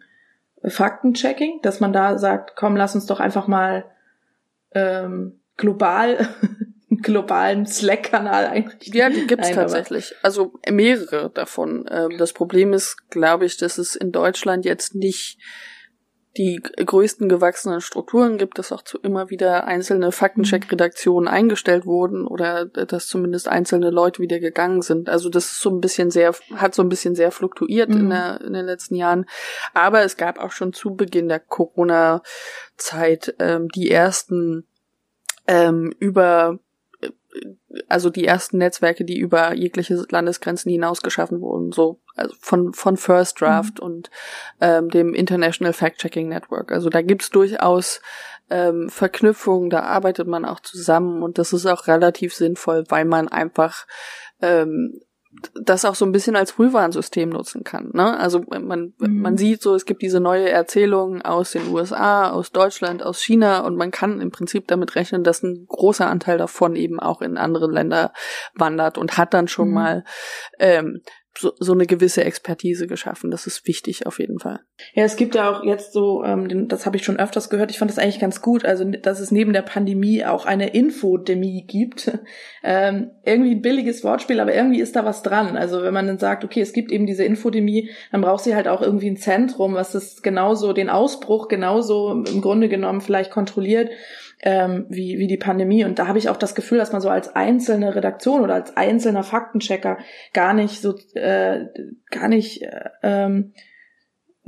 Faktenchecking, dass man da sagt, komm, lass uns doch einfach mal ähm, global globalen Slack-Kanal einrichten. Ja, die gibt's Nein, tatsächlich. Also mehrere davon. Ähm, das Problem ist, glaube ich, dass es in Deutschland jetzt nicht die größten gewachsenen Strukturen gibt, dass auch zu immer wieder einzelne Faktencheck-Redaktionen eingestellt wurden oder dass zumindest einzelne Leute wieder gegangen sind. Also das ist so ein bisschen sehr, hat so ein bisschen sehr fluktuiert mhm. in, der, in den letzten Jahren. Aber es gab auch schon zu Beginn der Corona-Zeit ähm, die ersten ähm, über also die ersten Netzwerke, die über jegliche Landesgrenzen hinaus geschaffen wurden, so also von von First Draft mhm. und ähm, dem International Fact-Checking Network. Also da gibt's durchaus ähm, Verknüpfungen, da arbeitet man auch zusammen und das ist auch relativ sinnvoll, weil man einfach ähm, das auch so ein bisschen als Frühwarnsystem nutzen kann. Ne? Also man, mhm. man sieht so, es gibt diese neue Erzählung aus den USA, aus Deutschland, aus China und man kann im Prinzip damit rechnen, dass ein großer Anteil davon eben auch in andere Länder wandert und hat dann schon mhm. mal ähm, so, so eine gewisse Expertise geschaffen. Das ist wichtig auf jeden Fall. Ja, es gibt ja auch jetzt so, ähm, das habe ich schon öfters gehört, ich fand das eigentlich ganz gut, also dass es neben der Pandemie auch eine Infodemie gibt. ähm, irgendwie ein billiges Wortspiel, aber irgendwie ist da was dran. Also wenn man dann sagt, okay, es gibt eben diese Infodemie, dann braucht sie halt auch irgendwie ein Zentrum, was das genauso, den Ausbruch genauso im Grunde genommen vielleicht kontrolliert ähm, wie, wie die Pandemie. Und da habe ich auch das Gefühl, dass man so als einzelne Redaktion oder als einzelner Faktenchecker gar nicht so äh, gar nicht äh, ähm,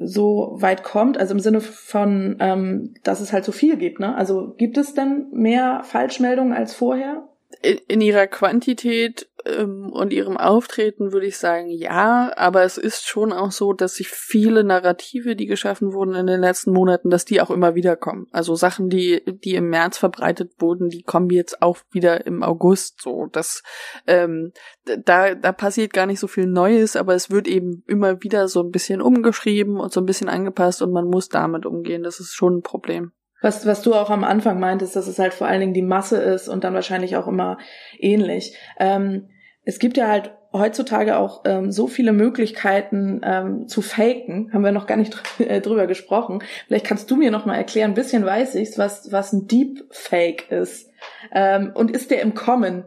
so weit kommt, also im Sinne von, ähm, dass es halt so viel gibt. Ne? Also gibt es denn mehr Falschmeldungen als vorher? In, in ihrer Quantität ähm, und ihrem Auftreten würde ich sagen, ja, aber es ist schon auch so, dass sich viele Narrative, die geschaffen wurden in den letzten Monaten, dass die auch immer wieder kommen. Also Sachen, die, die im März verbreitet wurden, die kommen jetzt auch wieder im August so. Das, ähm, da, da passiert gar nicht so viel Neues, aber es wird eben immer wieder so ein bisschen umgeschrieben und so ein bisschen angepasst und man muss damit umgehen. Das ist schon ein Problem. Was, was du auch am Anfang meintest, dass es halt vor allen Dingen die Masse ist und dann wahrscheinlich auch immer ähnlich. Ähm, es gibt ja halt heutzutage auch ähm, so viele Möglichkeiten ähm, zu faken, haben wir noch gar nicht dr äh, drüber gesprochen. Vielleicht kannst du mir noch mal erklären, ein bisschen weiß ich's, was was ein Deepfake ist. Ähm, und ist der im Kommen?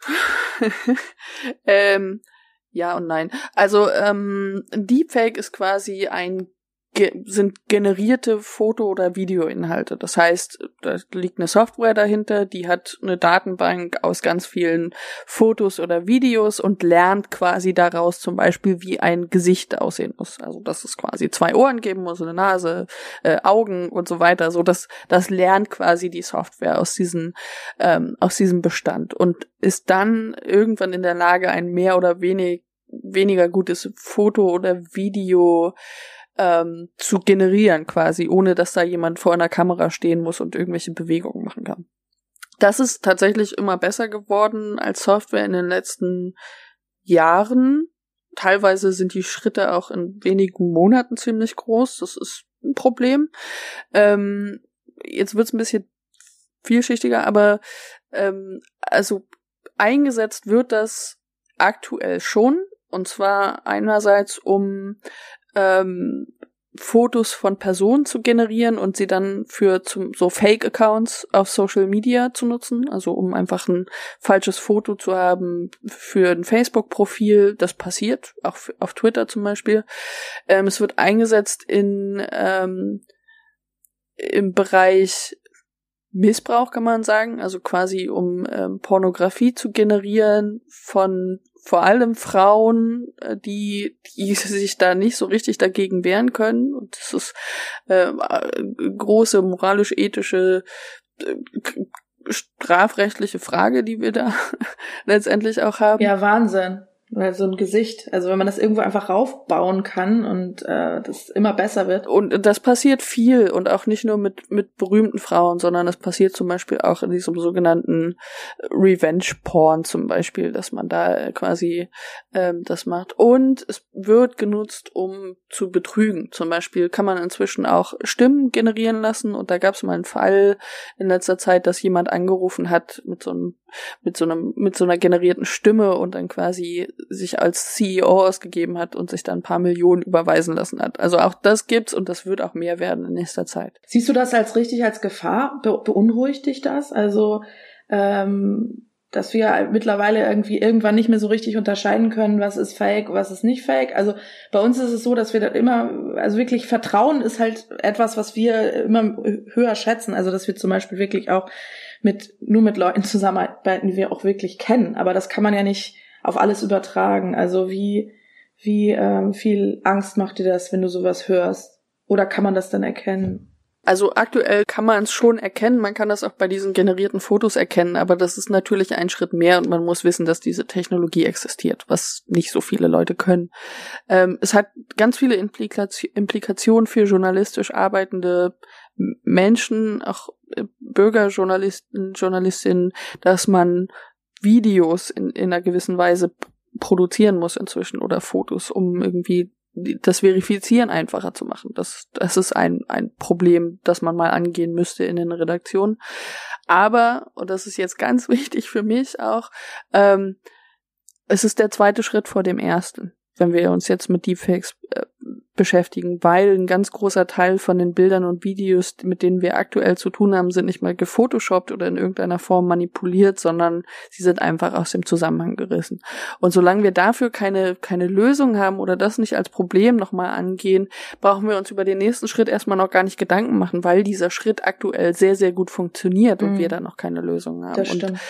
ähm, ja und nein. Also ähm, Deepfake ist quasi ein ge sind generierte Foto- oder Videoinhalte. Das heißt, da liegt eine Software dahinter, die hat eine Datenbank aus ganz vielen Fotos oder Videos und lernt quasi daraus zum Beispiel, wie ein Gesicht aussehen muss. Also, dass es quasi zwei Ohren geben muss, eine Nase, äh, Augen und so weiter. So, das, das lernt quasi die Software aus diesen, ähm, aus diesem Bestand und ist dann irgendwann in der Lage, ein mehr oder wenig, weniger gutes Foto oder Video ähm, zu generieren quasi, ohne dass da jemand vor einer Kamera stehen muss und irgendwelche Bewegungen machen kann. Das ist tatsächlich immer besser geworden als Software in den letzten Jahren. Teilweise sind die Schritte auch in wenigen Monaten ziemlich groß. Das ist ein Problem. Ähm, jetzt wird's ein bisschen vielschichtiger, aber ähm, also eingesetzt wird das aktuell schon. Und zwar einerseits, um ähm, Fotos von Personen zu generieren und sie dann für zum, so Fake-Accounts auf Social Media zu nutzen, also um einfach ein falsches Foto zu haben für ein Facebook-Profil. Das passiert, auch auf Twitter zum Beispiel. Ähm, es wird eingesetzt in ähm, im Bereich Missbrauch, kann man sagen, also quasi um ähm, Pornografie zu generieren von vor allem Frauen, äh, die, die sich da nicht so richtig dagegen wehren können. Und das ist äh, große moralisch-ethische äh, strafrechtliche Frage, die wir da letztendlich auch haben. Ja, Wahnsinn so ein Gesicht. Also wenn man das irgendwo einfach raufbauen kann und äh, das immer besser wird. Und das passiert viel und auch nicht nur mit mit berühmten Frauen, sondern das passiert zum Beispiel auch in diesem sogenannten Revenge Porn zum Beispiel, dass man da quasi ähm, das macht. Und es wird genutzt, um zu betrügen. Zum Beispiel kann man inzwischen auch Stimmen generieren lassen und da gab es mal einen Fall in letzter Zeit, dass jemand angerufen hat mit so einem mit so einem mit so einer generierten Stimme und dann quasi sich als CEO ausgegeben hat und sich dann ein paar Millionen überweisen lassen hat. Also auch das gibt's und das wird auch mehr werden in nächster Zeit. Siehst du das als richtig als Gefahr? Be beunruhigt dich das? Also ähm, dass wir mittlerweile irgendwie irgendwann nicht mehr so richtig unterscheiden können, was ist fake, was ist nicht fake. Also bei uns ist es so, dass wir das immer, also wirklich Vertrauen ist halt etwas, was wir immer höher schätzen. Also dass wir zum Beispiel wirklich auch mit nur mit Leuten zusammenarbeiten, die wir auch wirklich kennen. Aber das kann man ja nicht auf alles übertragen. Also wie, wie ähm, viel Angst macht dir das, wenn du sowas hörst? Oder kann man das dann erkennen? Also aktuell kann man es schon erkennen, man kann das auch bei diesen generierten Fotos erkennen, aber das ist natürlich ein Schritt mehr und man muss wissen, dass diese Technologie existiert, was nicht so viele Leute können. Ähm, es hat ganz viele Implikation, Implikationen für journalistisch arbeitende Menschen, auch äh, Bürgerjournalisten, Journalistinnen, dass man Videos in, in einer gewissen Weise produzieren muss inzwischen oder Fotos, um irgendwie das Verifizieren einfacher zu machen. Das, das ist ein, ein Problem, das man mal angehen müsste in den Redaktionen. Aber, und das ist jetzt ganz wichtig für mich auch, ähm, es ist der zweite Schritt vor dem ersten. wenn wir uns jetzt mit Deepfakes beschäftigen, weil ein ganz großer Teil von den Bildern und Videos, mit denen wir aktuell zu tun haben, sind nicht mal gefotoshoppt oder in irgendeiner Form manipuliert, sondern sie sind einfach aus dem Zusammenhang gerissen. Und solange wir dafür keine, keine Lösung haben oder das nicht als Problem nochmal angehen, brauchen wir uns über den nächsten Schritt erstmal noch gar nicht Gedanken machen, weil dieser Schritt aktuell sehr, sehr gut funktioniert und mhm. wir da noch keine Lösung haben. Das stimmt. Und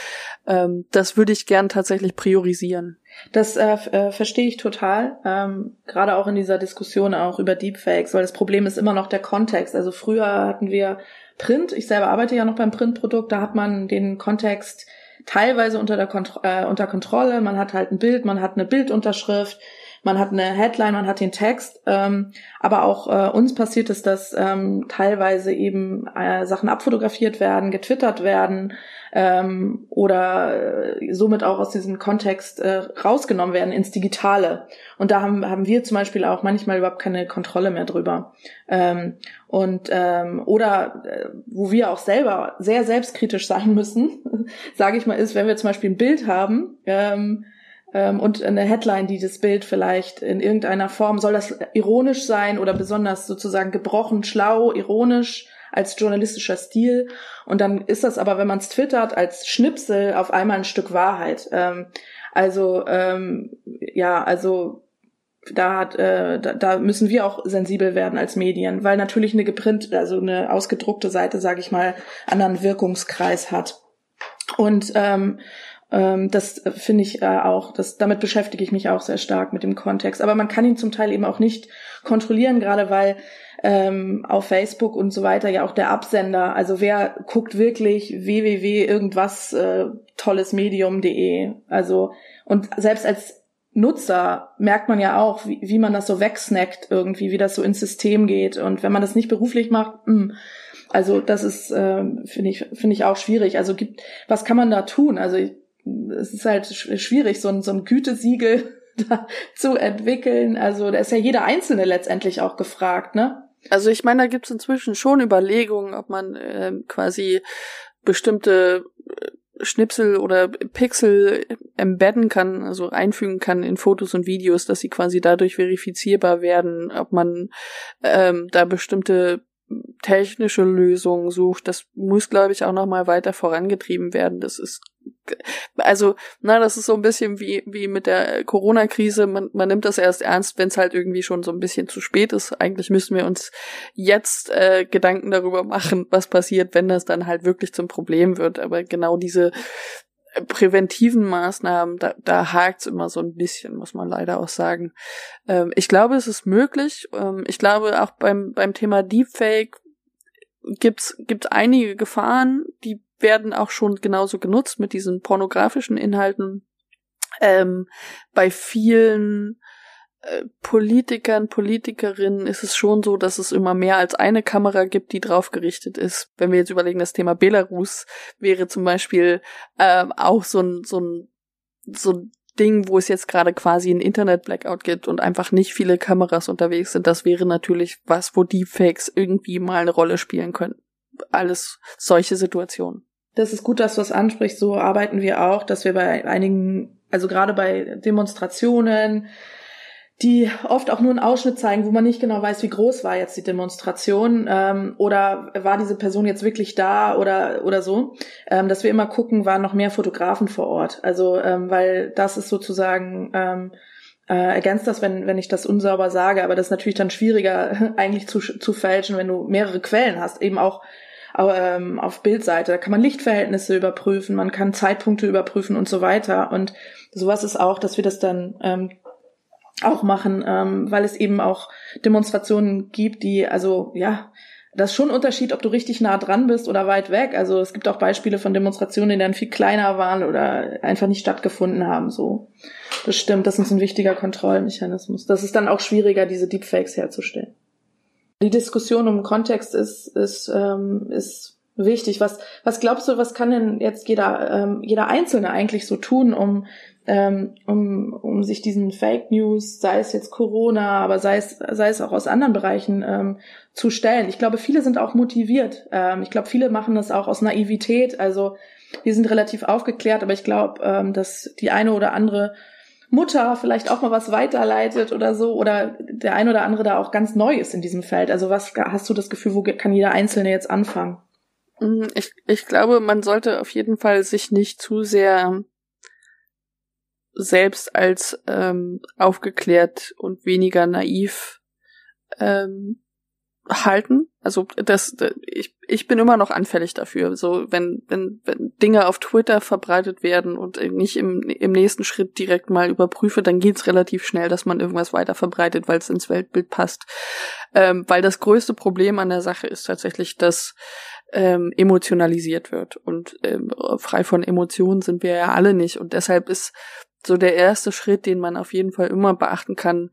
ähm, das würde ich gern tatsächlich priorisieren. Das äh, äh, verstehe ich total, ähm, gerade auch in dieser Diskussion auch über Deepfakes, weil das Problem ist immer noch der Kontext. Also früher hatten wir Print, ich selber arbeite ja noch beim Printprodukt, da hat man den Kontext teilweise unter, der Kont äh, unter Kontrolle, man hat halt ein Bild, man hat eine Bildunterschrift, man hat eine Headline, man hat den Text, ähm, aber auch äh, uns passiert es, dass ähm, teilweise eben äh, Sachen abfotografiert werden, getwittert werden, ähm, oder äh, somit auch aus diesem Kontext äh, rausgenommen werden ins Digitale. Und da haben, haben wir zum Beispiel auch manchmal überhaupt keine Kontrolle mehr drüber. Ähm, und ähm, oder äh, wo wir auch selber sehr selbstkritisch sein müssen, sage ich mal, ist, wenn wir zum Beispiel ein Bild haben, ähm, und eine Headline, die das Bild vielleicht in irgendeiner Form, soll das ironisch sein oder besonders sozusagen gebrochen, schlau, ironisch als journalistischer Stil. Und dann ist das aber, wenn man es twittert, als Schnipsel auf einmal ein Stück Wahrheit. Ähm, also ähm, ja, also da, hat, äh, da, da müssen wir auch sensibel werden als Medien, weil natürlich eine geprint, also eine ausgedruckte Seite, sage ich mal, anderen Wirkungskreis hat. Und ähm, ähm, das finde ich äh, auch, das, damit beschäftige ich mich auch sehr stark mit dem Kontext. Aber man kann ihn zum Teil eben auch nicht kontrollieren, gerade weil ähm, auf Facebook und so weiter ja auch der Absender. Also wer guckt wirklich www irgendwas äh, tolles Medium.de. Also und selbst als Nutzer merkt man ja auch, wie, wie man das so wegsnackt irgendwie, wie das so ins System geht. Und wenn man das nicht beruflich macht, mh, hm, also das ist, äh, finde ich, finde ich auch schwierig. Also gibt, was kann man da tun? Also es ist halt schwierig, so ein, so ein Gütesiegel da zu entwickeln. Also da ist ja jeder Einzelne letztendlich auch gefragt, ne? Also ich meine, da gibt's inzwischen schon Überlegungen, ob man äh, quasi bestimmte äh, Schnipsel oder Pixel embedden kann, also einfügen kann in Fotos und Videos, dass sie quasi dadurch verifizierbar werden, ob man ähm, da bestimmte technische Lösungen sucht. Das muss, glaube ich, auch noch mal weiter vorangetrieben werden. Das ist also, na, das ist so ein bisschen wie, wie mit der Corona-Krise. Man, man nimmt das erst ernst, wenn es halt irgendwie schon so ein bisschen zu spät ist. Eigentlich müssen wir uns jetzt äh, Gedanken darüber machen, was passiert, wenn das dann halt wirklich zum Problem wird. Aber genau diese präventiven Maßnahmen, da, da hakt's immer so ein bisschen, muss man leider auch sagen. Ähm, ich glaube, es ist möglich. Ähm, ich glaube, auch beim, beim Thema Deepfake gibt's, gibt's einige Gefahren, die werden auch schon genauso genutzt mit diesen pornografischen Inhalten. Ähm, bei vielen äh, Politikern, Politikerinnen ist es schon so, dass es immer mehr als eine Kamera gibt, die drauf gerichtet ist. Wenn wir jetzt überlegen, das Thema Belarus wäre zum Beispiel äh, auch so ein, so ein, so ein Ding, wo es jetzt gerade quasi ein Internet-Blackout gibt und einfach nicht viele Kameras unterwegs sind. Das wäre natürlich was, wo Deepfakes irgendwie mal eine Rolle spielen können. Alles solche Situationen. Das ist gut, dass du es ansprichst. So arbeiten wir auch, dass wir bei einigen, also gerade bei Demonstrationen, die oft auch nur einen Ausschnitt zeigen, wo man nicht genau weiß, wie groß war jetzt die Demonstration ähm, oder war diese Person jetzt wirklich da oder oder so, ähm, dass wir immer gucken, waren noch mehr Fotografen vor Ort. Also ähm, weil das ist sozusagen ähm, äh, ergänzt das, wenn wenn ich das unsauber sage, aber das ist natürlich dann schwieriger eigentlich zu zu fälschen, wenn du mehrere Quellen hast, eben auch ähm, auf Bildseite. Da kann man Lichtverhältnisse überprüfen, man kann Zeitpunkte überprüfen und so weiter. Und sowas ist auch, dass wir das dann ähm, auch machen, ähm, weil es eben auch Demonstrationen gibt, die, also ja, das ist schon ein Unterschied, ob du richtig nah dran bist oder weit weg. Also es gibt auch Beispiele von Demonstrationen, die dann viel kleiner waren oder einfach nicht stattgefunden haben. So, das stimmt. Das ist ein wichtiger Kontrollmechanismus. Das ist dann auch schwieriger, diese Deepfakes herzustellen. Die Diskussion um Kontext ist ist ähm, ist wichtig. Was was glaubst du, was kann denn jetzt jeder ähm, jeder Einzelne eigentlich so tun, um ähm, um, um sich diesen Fake News, sei es jetzt Corona, aber sei es, sei es auch aus anderen Bereichen, ähm, zu stellen. Ich glaube, viele sind auch motiviert. Ähm, ich glaube, viele machen das auch aus Naivität. Also wir sind relativ aufgeklärt, aber ich glaube, ähm, dass die eine oder andere Mutter vielleicht auch mal was weiterleitet oder so oder der ein oder andere da auch ganz neu ist in diesem Feld. Also was hast du das Gefühl, wo kann jeder Einzelne jetzt anfangen? Mm, ich, ich glaube, man sollte auf jeden Fall sich nicht zu sehr selbst als ähm, aufgeklärt und weniger naiv ähm, halten. Also das, ich, ich bin immer noch anfällig dafür. So wenn, wenn, wenn Dinge auf Twitter verbreitet werden und nicht im, im nächsten Schritt direkt mal überprüfe, dann geht's relativ schnell, dass man irgendwas weiter verbreitet, weil es ins Weltbild passt. Ähm, weil das größte Problem an der Sache ist tatsächlich, dass ähm, emotionalisiert wird. Und ähm, frei von Emotionen sind wir ja alle nicht. Und deshalb ist so der erste Schritt, den man auf jeden Fall immer beachten kann,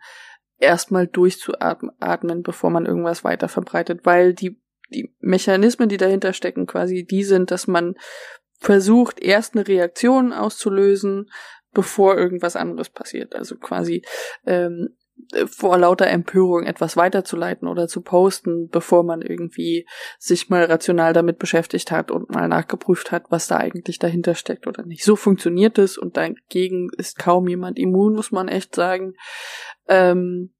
erstmal durchzuatmen, bevor man irgendwas weiter verbreitet, weil die, die Mechanismen, die dahinter stecken, quasi die sind, dass man versucht, erst eine Reaktion auszulösen, bevor irgendwas anderes passiert. Also quasi ähm, vor lauter Empörung etwas weiterzuleiten oder zu posten, bevor man irgendwie sich mal rational damit beschäftigt hat und mal nachgeprüft hat, was da eigentlich dahinter steckt oder nicht. So funktioniert es und dagegen ist kaum jemand immun, muss man echt sagen. Ähm,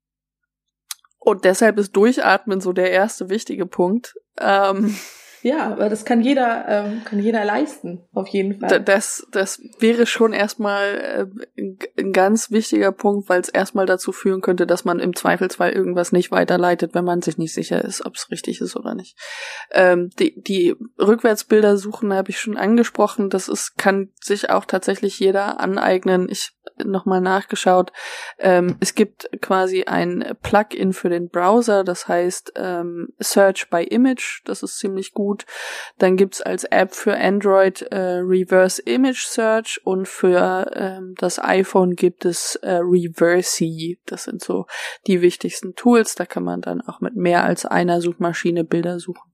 und deshalb ist Durchatmen so der erste wichtige Punkt. Ähm, ja, aber das kann jeder, ähm, kann jeder leisten, auf jeden Fall. Das, das wäre schon erstmal äh, ein ganz wichtiger Punkt, weil es erstmal dazu führen könnte, dass man im Zweifelsfall irgendwas nicht weiterleitet, wenn man sich nicht sicher ist, ob es richtig ist oder nicht. Ähm, die, die Rückwärtsbilder suchen habe ich schon angesprochen. Das ist, kann sich auch tatsächlich jeder aneignen. Ich nochmal nachgeschaut. Ähm, es gibt quasi ein Plugin für den Browser, das heißt ähm, Search by Image. Das ist ziemlich gut. Dann gibt's als App für Android äh, Reverse Image Search und für ähm, das iPhone gibt es äh, Reversey. Das sind so die wichtigsten Tools. Da kann man dann auch mit mehr als einer Suchmaschine Bilder suchen.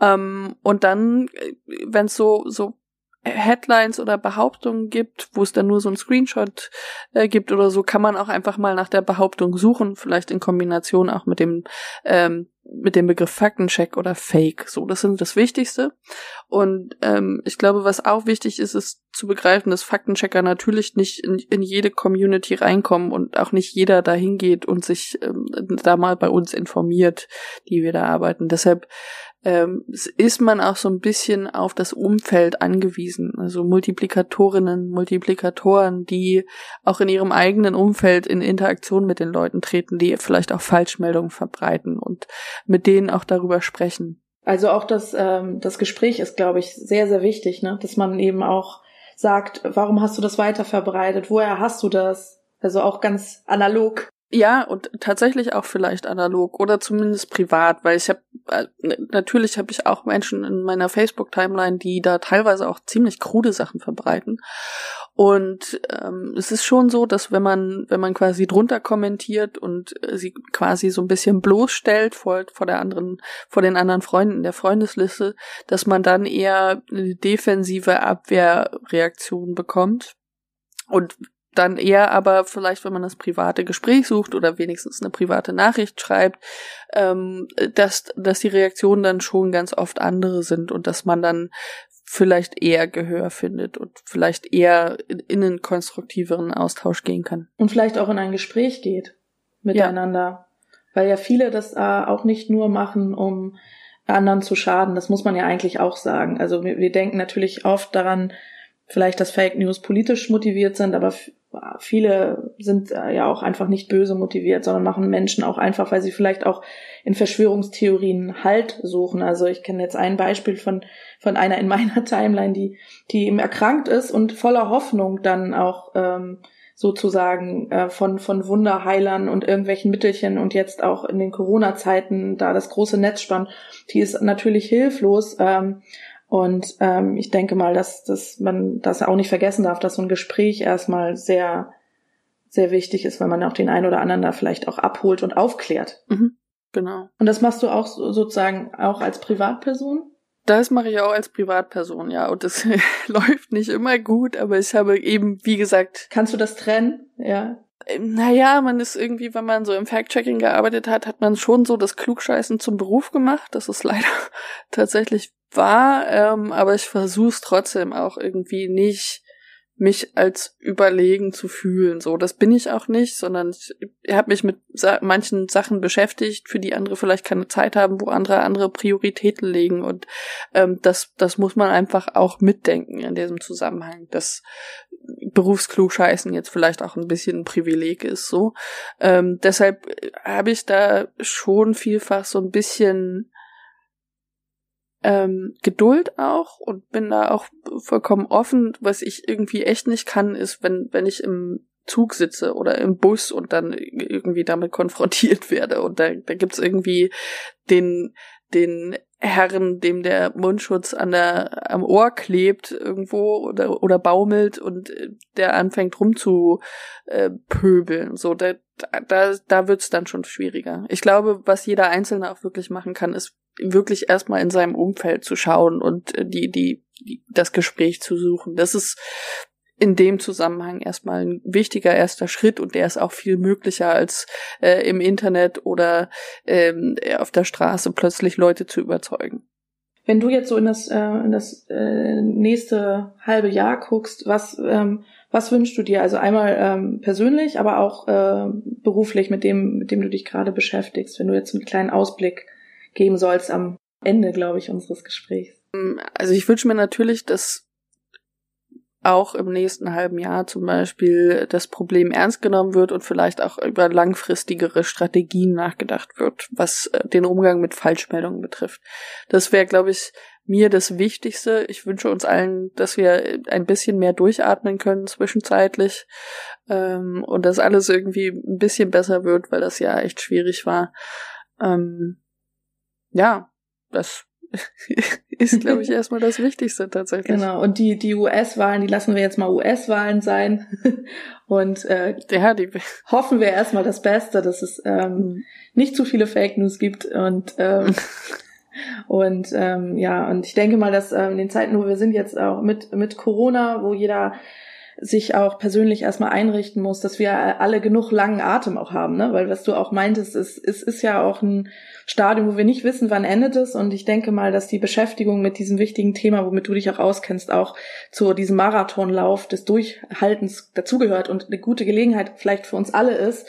Ähm, und dann, äh, wenn es so so Headlines oder Behauptungen gibt, wo es dann nur so ein Screenshot äh, gibt oder so, kann man auch einfach mal nach der Behauptung suchen, vielleicht in Kombination auch mit dem ähm, mit dem Begriff Faktencheck oder Fake. So, das sind das Wichtigste. Und ähm, ich glaube, was auch wichtig ist, ist zu begreifen, dass Faktenchecker natürlich nicht in, in jede Community reinkommen und auch nicht jeder dahin geht und sich ähm, da mal bei uns informiert, die wir da arbeiten. Deshalb ähm, ist man auch so ein bisschen auf das Umfeld angewiesen. Also Multiplikatorinnen, Multiplikatoren, die auch in ihrem eigenen Umfeld in Interaktion mit den Leuten treten, die vielleicht auch Falschmeldungen verbreiten und mit denen auch darüber sprechen. Also auch das, ähm, das Gespräch ist, glaube ich, sehr, sehr wichtig, ne? dass man eben auch sagt, warum hast du das weiter verbreitet? Woher hast du das? Also auch ganz analog ja, und tatsächlich auch vielleicht analog oder zumindest privat, weil ich habe äh, natürlich habe ich auch Menschen in meiner Facebook Timeline, die da teilweise auch ziemlich krude Sachen verbreiten. Und ähm, es ist schon so, dass wenn man wenn man quasi drunter kommentiert und äh, sie quasi so ein bisschen bloßstellt vor vor der anderen vor den anderen Freunden der Freundesliste, dass man dann eher eine defensive Abwehrreaktion bekommt. Und dann eher aber vielleicht, wenn man das private Gespräch sucht oder wenigstens eine private Nachricht schreibt, ähm, dass, dass die Reaktionen dann schon ganz oft andere sind und dass man dann vielleicht eher Gehör findet und vielleicht eher in, in einen konstruktiveren Austausch gehen kann. Und vielleicht auch in ein Gespräch geht miteinander. Ja. Weil ja viele das äh, auch nicht nur machen, um anderen zu schaden. Das muss man ja eigentlich auch sagen. Also wir, wir denken natürlich oft daran, vielleicht, dass Fake News politisch motiviert sind, aber viele sind äh, ja auch einfach nicht böse motiviert, sondern machen Menschen auch einfach, weil sie vielleicht auch in Verschwörungstheorien Halt suchen. Also ich kenne jetzt ein Beispiel von, von einer in meiner Timeline, die, die eben erkrankt ist und voller Hoffnung dann auch ähm, sozusagen äh, von, von Wunderheilern und irgendwelchen Mittelchen und jetzt auch in den Corona-Zeiten da das große Netz spannt, die ist natürlich hilflos. Ähm, und ähm, ich denke mal, dass, dass man das auch nicht vergessen darf, dass so ein Gespräch erstmal sehr, sehr wichtig ist, weil man auch den einen oder anderen da vielleicht auch abholt und aufklärt. Mhm, genau. Und das machst du auch sozusagen auch als Privatperson? Das mache ich auch als Privatperson, ja. Und das läuft nicht immer gut, aber ich habe eben, wie gesagt. Kannst du das trennen? Ja. Naja, man ist irgendwie, wenn man so im Fact-Checking gearbeitet hat, hat man schon so das Klugscheißen zum Beruf gemacht. Das ist leider tatsächlich war, ähm, aber ich versuche es trotzdem auch irgendwie nicht mich als überlegen zu fühlen. So, das bin ich auch nicht, sondern ich, habe mich mit sa manchen Sachen beschäftigt, für die andere vielleicht keine Zeit haben, wo andere andere Prioritäten legen. Und ähm, das, das muss man einfach auch mitdenken in diesem Zusammenhang. Das Berufsklugscheißen jetzt vielleicht auch ein bisschen ein Privileg ist. So, ähm, deshalb habe ich da schon vielfach so ein bisschen ähm, Geduld auch und bin da auch vollkommen offen. Was ich irgendwie echt nicht kann, ist, wenn, wenn ich im Zug sitze oder im Bus und dann irgendwie damit konfrontiert werde und da, da gibt's irgendwie den, den Herren, dem der Mundschutz an der, am Ohr klebt irgendwo oder, oder baumelt und der anfängt rumzupöbeln. So, da, da, da wird's dann schon schwieriger. Ich glaube, was jeder Einzelne auch wirklich machen kann, ist wirklich erstmal in seinem Umfeld zu schauen und äh, die, die, die, das Gespräch zu suchen. Das ist in dem Zusammenhang erstmal ein wichtiger erster Schritt und der ist auch viel möglicher als äh, im Internet oder ähm, auf der Straße plötzlich Leute zu überzeugen. Wenn du jetzt so in das, äh, in das äh, nächste halbe Jahr guckst, was, ähm, was wünschst du dir? Also einmal ähm, persönlich, aber auch äh, beruflich mit dem, mit dem du dich gerade beschäftigst, wenn du jetzt einen kleinen Ausblick geben sollst am Ende, glaube ich, unseres Gesprächs. Also ich wünsche mir natürlich, dass auch im nächsten halben Jahr zum Beispiel das Problem ernst genommen wird und vielleicht auch über langfristigere Strategien nachgedacht wird, was äh, den Umgang mit Falschmeldungen betrifft. Das wäre, glaube ich, mir das Wichtigste. Ich wünsche uns allen, dass wir ein bisschen mehr durchatmen können zwischenzeitlich ähm, und dass alles irgendwie ein bisschen besser wird, weil das ja echt schwierig war. Ähm, ja, das ist, glaube ich, erstmal das Wichtigste tatsächlich. Genau, und die, die US-Wahlen, die lassen wir jetzt mal US-Wahlen sein. und äh, ja, die hoffen wir erstmal das Beste, dass es ähm, nicht zu viele Fake News gibt und ähm, und ähm, ja, und ich denke mal, dass ähm, in den Zeiten, wo wir sind jetzt auch mit mit Corona, wo jeder sich auch persönlich erstmal einrichten muss, dass wir alle genug langen Atem auch haben, ne? Weil was du auch meintest, es, es ist ja auch ein Stadium, wo wir nicht wissen, wann endet es. Und ich denke mal, dass die Beschäftigung mit diesem wichtigen Thema, womit du dich auch auskennst, auch zu diesem Marathonlauf des Durchhaltens dazugehört und eine gute Gelegenheit vielleicht für uns alle ist,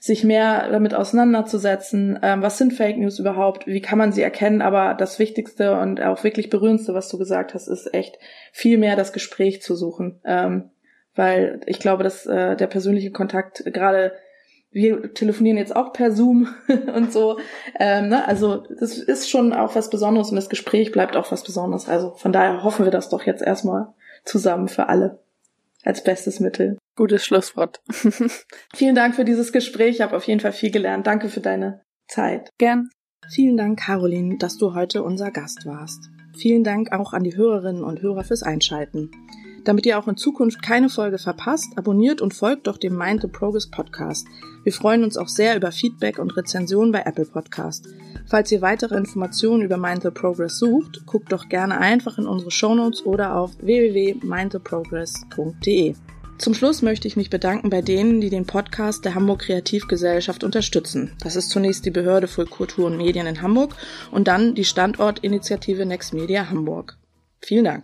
sich mehr damit auseinanderzusetzen, ähm, was sind Fake News überhaupt, wie kann man sie erkennen, aber das Wichtigste und auch wirklich berührendste, was du gesagt hast, ist echt viel mehr das Gespräch zu suchen, ähm, weil ich glaube, dass äh, der persönliche Kontakt gerade wir telefonieren jetzt auch per Zoom und so. Ähm, ne? Also das ist schon auch was Besonderes und das Gespräch bleibt auch was Besonderes. Also von daher hoffen wir das doch jetzt erstmal zusammen für alle als bestes Mittel. Gutes Schlusswort. Vielen Dank für dieses Gespräch. Ich habe auf jeden Fall viel gelernt. Danke für deine Zeit. Gern. Vielen Dank, Caroline, dass du heute unser Gast warst. Vielen Dank auch an die Hörerinnen und Hörer fürs Einschalten. Damit ihr auch in Zukunft keine Folge verpasst, abonniert und folgt doch dem Mind the Progress Podcast. Wir freuen uns auch sehr über Feedback und Rezensionen bei Apple Podcast. Falls ihr weitere Informationen über Mind the Progress sucht, guckt doch gerne einfach in unsere Shownotes oder auf www.mindtheprogress.de. Zum Schluss möchte ich mich bedanken bei denen, die den Podcast der Hamburg Kreativgesellschaft unterstützen. Das ist zunächst die Behörde für Kultur und Medien in Hamburg und dann die Standortinitiative Next Media Hamburg. Vielen Dank.